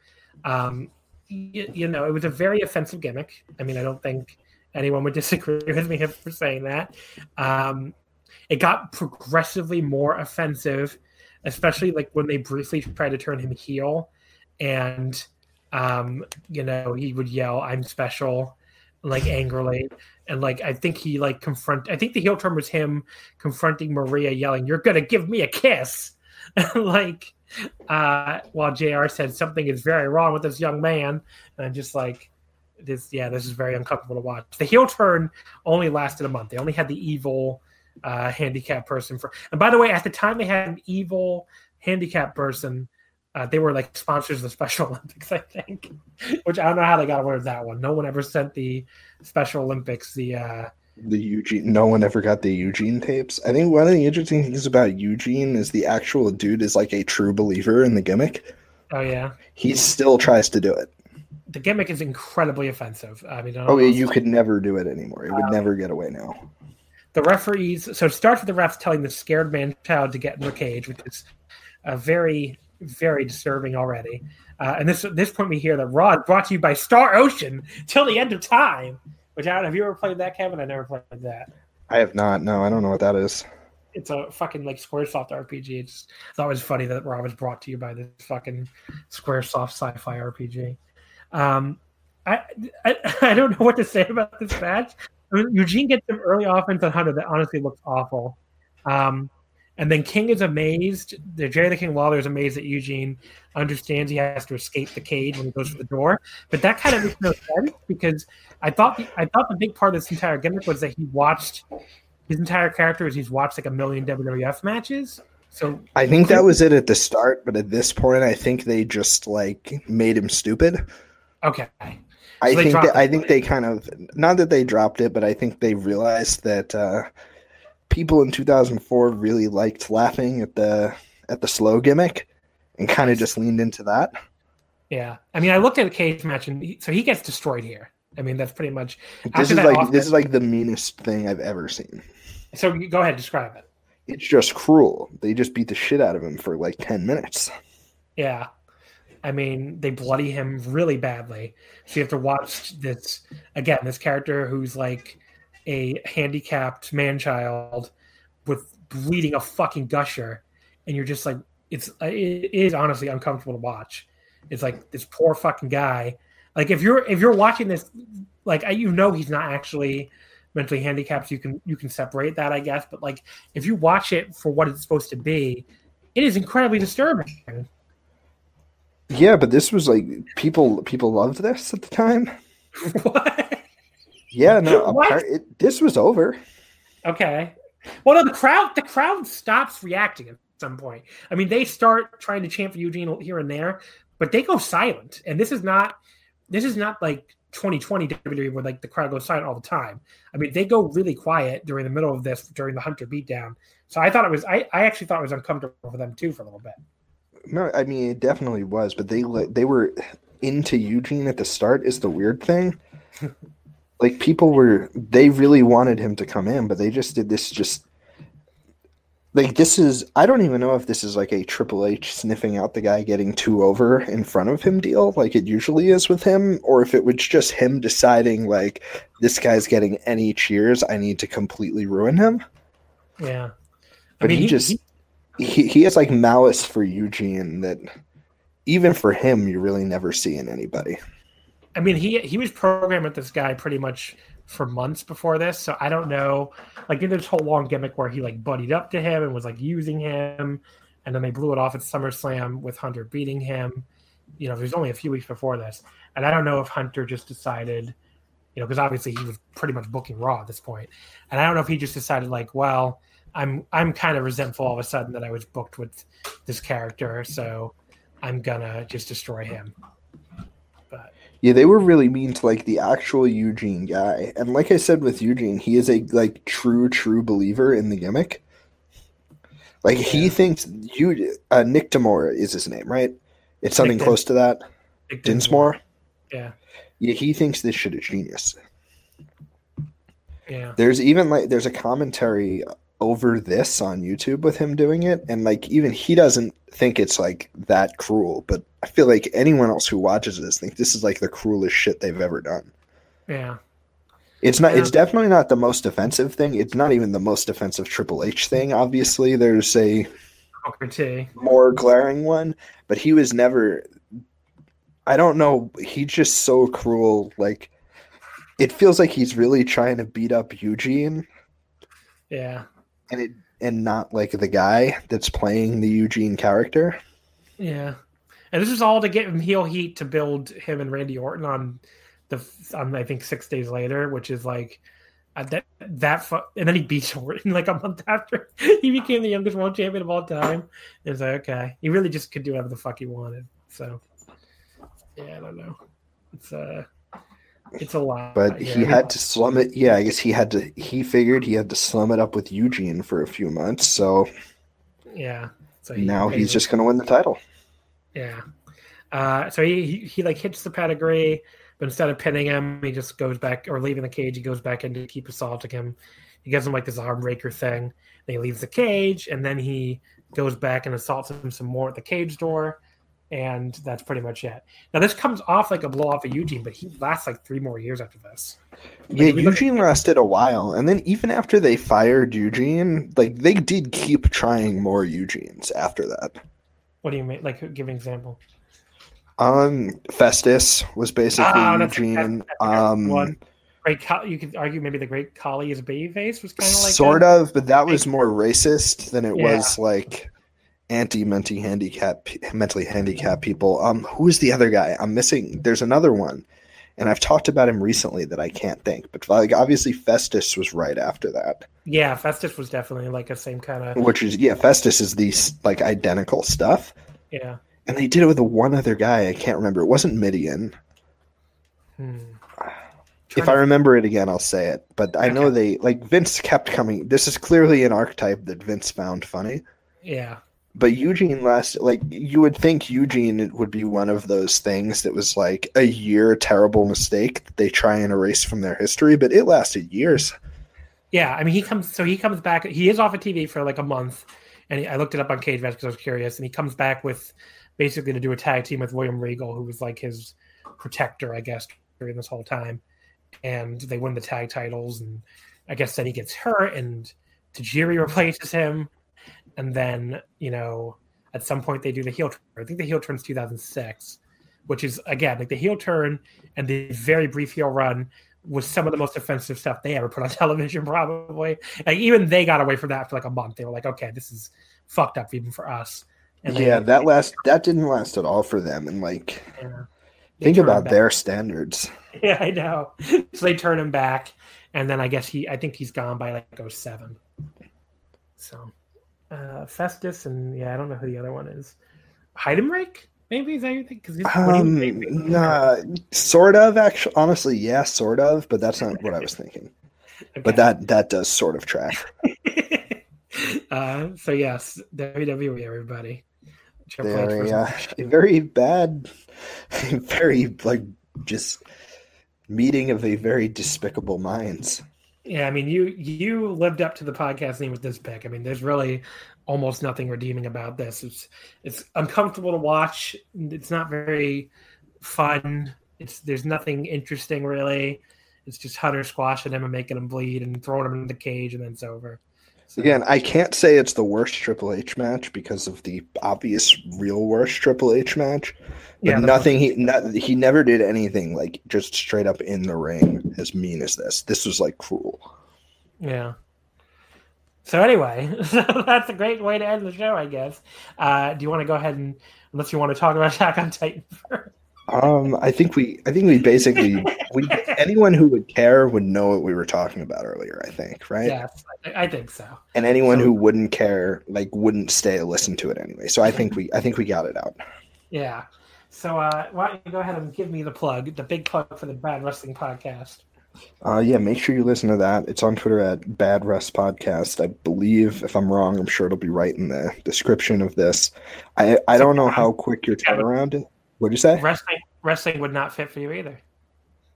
Um, you, you know, it was a very offensive gimmick. I mean, I don't think anyone would (laughs) disagree with me for saying that. Um, it got progressively more offensive, especially like when they briefly tried to turn him heel, and um, you know, he would yell, "I'm special," like angrily, and like I think he like confront. I think the heel turn was him confronting Maria, yelling, "You're gonna give me a kiss," (laughs) like uh, while Jr. said something is very wrong with this young man, and I'm just like. This yeah, this is very uncomfortable to watch. The heel turn only lasted a month. They only had the evil uh, handicap person for. And by the way, at the time they had an evil handicap person, uh, they were like sponsors of the Special (laughs) Olympics, I think. Which I don't know how they got away with that one. No one ever sent the Special Olympics the. Uh, The Eugene. No one ever got the Eugene tapes. I think one of the interesting things about Eugene is the actual dude is like a true believer in the gimmick. oh yeah, He still tries to do it. the gimmick is incredibly offensive. I mean, I don't Oh yeah, you could never do it anymore. It would never get away now. The referees. So it starts with the refs telling the scared man child to get in the cage, which is uh, very, very disturbing already. Uh, and this at this point we hear that Raw brought to you by Star Ocean till the end of time. Which I don't. Have you ever played that, Kevin? I never played that. I have not. No, I don't know what that is. It's a fucking like SquareSoft RPG. It's, it's always funny that Raw was brought to you by this fucking SquareSoft sci-fi RPG. Um, I, I (laughs) I don't know what to say about this match. I mean, Eugene gets some early offense on Hunter that honestly looks awful. Um, and then King is amazed. The Jerry the King Lawler is amazed that Eugene understands he has to escape the cage when he goes to the door. But that kind of makes no sense because I thought the, I thought the big part of this entire gimmick was that he watched his entire character is he's watched like a million WWF matches. So I think that was it at the start, but at this point, I think they just like made him stupid. okay, So they think that, I think they kind of not that they dropped it, but I think they realized that uh, people in 2004 really liked laughing at the at the slow gimmick and kind of just leaned into that. yeah. I mean, I looked at the cage match and he, so he gets destroyed here. I mean, that's pretty much. This is like offense- this is like the meanest thing I've ever seen. So go ahead, describe it. It's just cruel. They just beat the shit out of him for like 10 minutes. Yeah. I mean, they bloody him really badly. So you have to watch this again, this character who's like a handicapped man child with bleeding a fucking gusher. And you're just like, it's, uh, it is honestly uncomfortable to watch. It's like this poor fucking guy. Like if you're, if you're watching this, like you know, he's not actually mentally handicapped. You can, you can separate that, I guess. But like, if you watch it for what it's supposed to be, it is incredibly disturbing. Yeah, but this was like people people loved this at the time. (laughs) what? Yeah, no, (laughs) What? it, this was over. Okay. Well, no, the crowd the crowd stops reacting at some point. I mean, they start trying to chant for Eugene here and there, but they go silent. And this is not this is not like 2020 WWE where like the crowd goes silent all the time. I mean, they go really quiet during the middle of this during the Hunter beatdown. So I thought it was I, I actually thought it was uncomfortable for them too for a little bit. No, I mean it definitely was, but they they were into Eugene at the start is the weird thing. (laughs) like people were they really wanted him to come in, but they just did this just like this is I don't even know if this is like a Triple H sniffing out the guy getting two over in front of him deal like it usually is with him or if it was just him deciding like this guy's getting any cheers, I need to completely ruin him. Yeah. But he, just he, he has like malice for Eugene that even for him, you're really never see in anybody. I mean, he he was programmed with this guy pretty much for months before this, so I don't know. Like, in this whole long gimmick where he like buddied up to him and was like using him, and then they blew it off at SummerSlam with Hunter beating him. You know, there's only a few weeks before this, and I don't know if Hunter just decided, you know, because obviously he was pretty much booking Raw at this point, and I don't know if he just decided like, well, I'm I'm kind of resentful all of a sudden that I was booked with this character, so I'm gonna just destroy him. But Yeah, they were really mean to like the actual Eugene guy. And like I said with Eugene, he is a like true, true believer in the gimmick. Like he thinks you uh, Nick Demore is his name, right? It's something Nick close to that. Nick Dinsmore. yeah, Yeah, he thinks this shit is genius. yeah, There's even like there's a commentary over this on YouTube with him doing it, and like even he doesn't think it's like that cruel. But I feel like anyone else who watches this think this is like the cruelest shit they've ever done. yeah. It's not. It's definitely not the most offensive thing. It's not even the most offensive Triple H thing. Obviously, there's a more glaring one, but he was never. I don't know. He's just so cruel. Like, it feels like he's really trying to beat up Eugene, Yeah, and it and not like the guy that's playing the Eugene character. yeah. And this is all to get him heel heat to build him and Randy Orton on the on I think six days later, which is like uh, that that fu- and then he beats (laughs) Orton like a month after he became the youngest world champion of all time. It's like okay, he really just could do whatever the fuck he wanted. So yeah, I don't know. It's uh it's a lot. But yeah. he had to slum it. Yeah, I guess he had to. He figured he had to slum it up with Eugene for a few months. So yeah. So now pays he's just going to win the title. Yeah. Uh, so he, he he like hits the pedigree, but instead of pinning him, he just goes back or leaving the cage. He goes back in to keep assaulting him. He gives him like this arm breaker thing. Then he leaves the cage, and then he goes back and assaults him some more at the cage door, and that's pretty much it. Now this comes off like a blow off of Eugene, but he lasts like three more years after this. Yeah, you look- Eugene lasted a while, and then even after they fired Eugene, like they did keep trying more Eugenes after that. What do you mean? Like give an example. Um, Festus was basically that's- Eugene. that's- that's um, one. Great, Khali- you could argue maybe the Great Khali as a babyface was kind of like sort that. of, but that was more racist than it Yeah. was like anti-mentally handicap, mentally handicapped people. Um, who is the other guy? I'm missing. There's another one, and I've talked about him recently that I can't think. But like, obviously, Festus was right after that. Yeah, Festus was definitely like a same kind of Which is yeah, Festus is these like identical stuff. yeah. And they did it with the one other guy. I can't remember. It wasn't Mideon. Hmm. If I remember it again, I'll say it. But I know Okay. they like Vince kept coming. This is clearly an archetype that Vince found funny. yeah, But Eugene last like you would think Eugene would be one of those things that was like a year terrible mistake that they try and erase from their history, but it lasted years. yeah. I mean, he comes so he comes back. He is off of TV for like a month, and he, I looked it up on Cagematch because I was curious, and he comes back with basically to do a tag team with William Regal, who was like his protector, I guess, during this whole time, and they win the tag titles, and I guess then he gets hurt, and Tajiri replaces him, and then you know at some point they do the heel turn. I think the heel turn's 2006, which is again like the heel turn and the very brief heel run was some of the most offensive stuff they ever put on (laughs) television, probably. Like even they got away from that for like a month. They were like, okay, this is fucked up even for us. And they- yeah, that last that didn't last at all for them. And like yeah. Think about their standards. (laughs) Yeah, I know. So they turn him back, and then I guess he, I think he's gone by like 07. So, uh, Festus, and yeah, I don't know who the other one is. Heidenreich, maybe is that you think? Because Um, nah, sort of. Actually, honestly, yeah, sort of. But that's not what I was thinking. (laughs) But that that does sort of track. (laughs) uh, so yes, WWE, everybody. Triple Very, uh, a very bad, (laughs) very like just meeting of a very despicable minds. Yeah, I mean, you you lived up to the podcast name with this pick. I mean, there's really almost nothing redeeming about this. It's it's uncomfortable to watch. It's not very fun. It's there's nothing interesting really. It's just Hunter squashing him and making him bleed and throwing him in the cage, and then it's over. Again, I can't say it's the worst Triple H match because of the obvious real worst Triple H match. But Yeah, nothing he not, he never did anything like just straight up in the ring as mean as this. This was like cruel. Yeah. So anyway, (laughs) so that's a great way to end the show, I guess. Uh, do you want to go ahead and, unless you want to talk about Attack on Titan (laughs) first? Um, I think we I think we basically we (laughs) anyone who would care would know what we were talking about earlier. I think right. Yes, I, I think so. And anyone So- who wouldn't care like wouldn't stay to listen to it anyway. So I think we I think we got it out. Yeah. So uh, why don't you go ahead and give me the plug, the big plug for the Bad Wrestling Podcast? Uh, yeah, make sure you listen to that. It's on Twitter at Bad Rest Podcast. I believe, if I'm wrong, I'm sure it'll be right in the description of this. I I don't know how quick your turnaround is. What'd you say? Wrestling, wrestling would not fit for you either.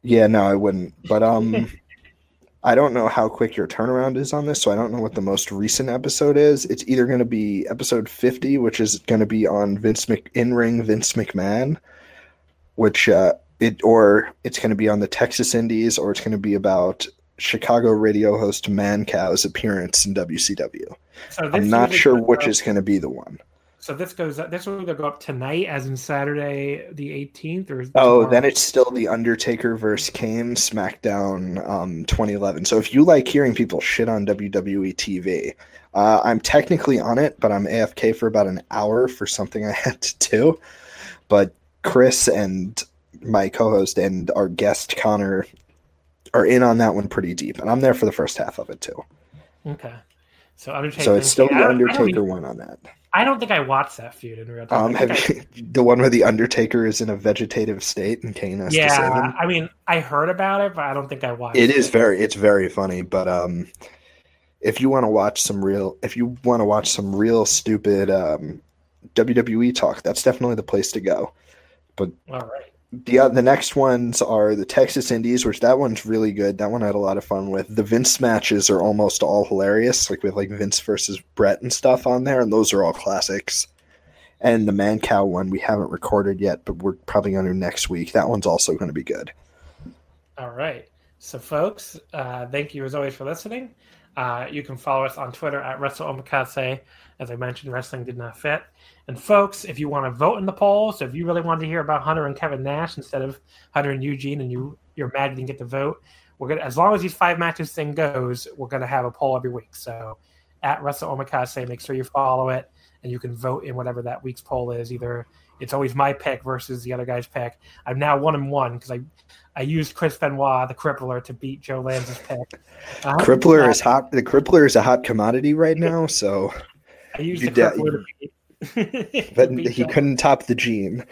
Yeah, no, I wouldn't. But um, (laughs) I don't know how quick your turnaround is on this, so I don't know what the most recent episode is. It's either going to be episode 50, which is going to be on Vince Mc in ring Vince McMahon, which uh, it or it's going to be on the Texas Indies, or it's going to be about Chicago radio host Mancow's appearance in WCW. So I'm not sure which up- is going to be the one. So this goes. This will either go up tonight, as in Saturday the 18th, or Oh, tomorrow. then it's still the Undertaker versus Kane SmackDown um, 2011. So if you like hearing people shit on WWE TV, uh, I'm technically on it, but I'm AFK for about an hour for something I (laughs) had to do. But Chris and my co-host and our guest Connor are in on that one pretty deep, and I'm there for the first half of it too. okay. So Undertaker. So it's still the don't- I don't Undertaker one on that. I don't think I watched that feud in real time. Um, have I- you, (laughs) the one where the Undertaker is in a vegetative state and Kane has to save him? yeah, I mean, I heard about it, but I don't think I watched. It is very it's very funny, but um if you want to watch some real if you want to watch some real stupid um WWE talk, that's definitely the place to go. But All right. The uh, the next ones are the Texas Indies, which that one's really good. That one I had a lot of fun with. The Vince matches are almost all hilarious, like with like Vince versus Brett and stuff on there, and those are all classics. And the Mancow one we haven't recorded yet, but we're probably going to next week. That one's also going to be good. All right. So, folks, uh, thank you as always for listening. Uh, you can follow us on Twitter at WrestleOmakase. As I mentioned, wrestling did not fit. And, folks, if you want to vote in the poll, so if you really wanted to hear about Hunter and Kevin Nash instead of Hunter and Eugene, and you you're mad you didn't get to vote, we're gonna as long as these five matches thing goes, we're gonna have a poll every week. So, at WrestleOmakase, make sure you follow it, and you can vote in whatever that week's poll is. Either it's always my pick versus the other guy's pick. I'm now one and one because I I used Chris Benoit, the crippler, to beat Joe Lanza's pick. Uh, Crippler is hot. The Crippler is a hot commodity right now, so I used you the da- crippler to beat. (laughs) but he Joe. couldn't top the Gene.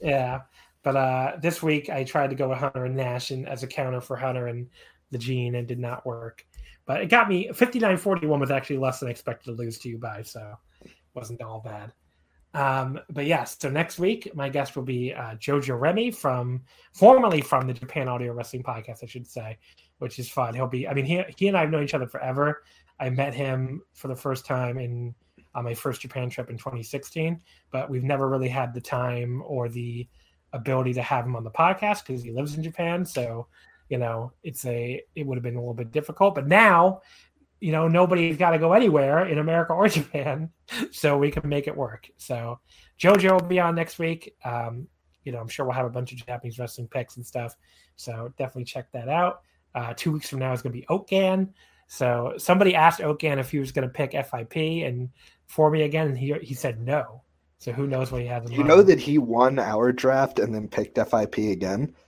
Yeah, but uh, this week I tried to go with Hunter and Nash and, as a counter for Hunter and the Gene, and did not work. But it got me 59-41 was actually less than I expected to lose to you by, so it wasn't all bad. Um, but yes, so next week my guest will be uh, Jojo Remy from formerly from the Japan Audio Wrestling Podcast, I should say, which is fun. He'll be. I mean, he he and I have known each other forever. I met him for the first time in on my first Japan trip in 2016, but we've never really had the time or the ability to have him on the podcast because he lives in Japan. So, you know, it's a it would have been a little bit difficult. But now, you know, nobody's got to go anywhere in America or (laughs) Japan, so we can make it work. So, JoJo will be on next week. Um, you know, I'm sure we'll have a bunch of Japanese wrestling picks and stuff. So definitely check that out. Uh, two weeks from now is going to be Okan. So somebody asked Okan if he was going to pick FIP and for me again, and he he said no. So who knows what he has in You mind? know that he won our draft and then picked FIP again? (laughs)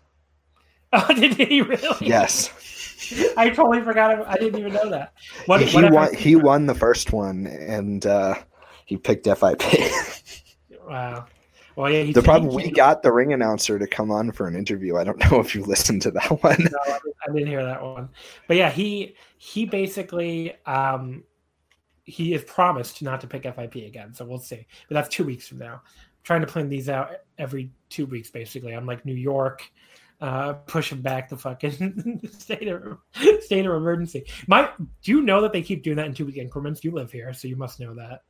Oh, did he really? Yes. (laughs) I totally forgot. I didn't even know that. What, he what won he won the first one and uh, he picked FIP. (laughs) Wow. Well, yeah. The problem we got the ring announcer to come on for an interview. I don't know if you listened to that one. No, I didn't- I didn't hear that one. But yeah, he he basically um he is promised not to pick FIP again. So we'll see. But that's two weeks from now. I'm trying to plan these out every two weeks, basically. I'm like New York, uh, pushing back the fucking (laughs) state of state of emergency. My, do you know that they keep doing that in two week increments? You live here, so you must know that.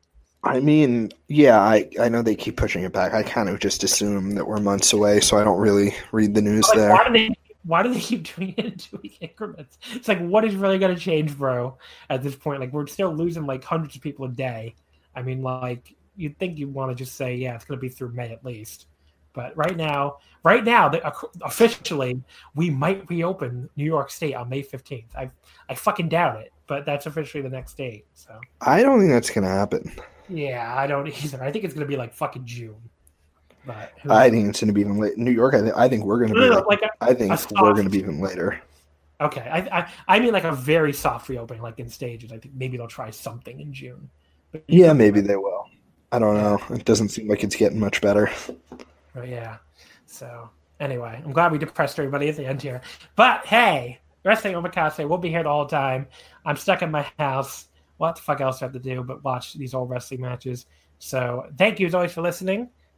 I mean, yeah, I, I know they keep pushing it back. I kind of just assume that we're months away, so I don't really read the news Like, there. why do they why do they keep (laughs) doing it in two week increments? It's like, what is really going to change, bro? At this point, like we're still losing like hundreds of people a day. I mean, like you'd think you'd want to just say, yeah, it's going to be through May at least. But right now, right now, the, officially, we might reopen New York State on May fifteenth. I I fucking doubt it, but that's officially the next date. So I don't think that's going to happen. Yeah, I don't (laughs) either. I think it's going to be like fucking June. But I think it's going to be even late. New York, I, th- I think we're going to be. like, like a, I think we're going to be even later. Okay, I, I I mean like a very soft reopening, like in stages. I think maybe they'll try something in June. yeah, maybe they will. I don't know. It doesn't seem like it's getting much better. Oh yeah. So anyway, I'm glad we depressed everybody at the end here. But hey, wrestling omakase, we'll be here the whole time. I'm stuck in my house. What the fuck else do I have to do but watch these old wrestling matches? So thank you as always for listening.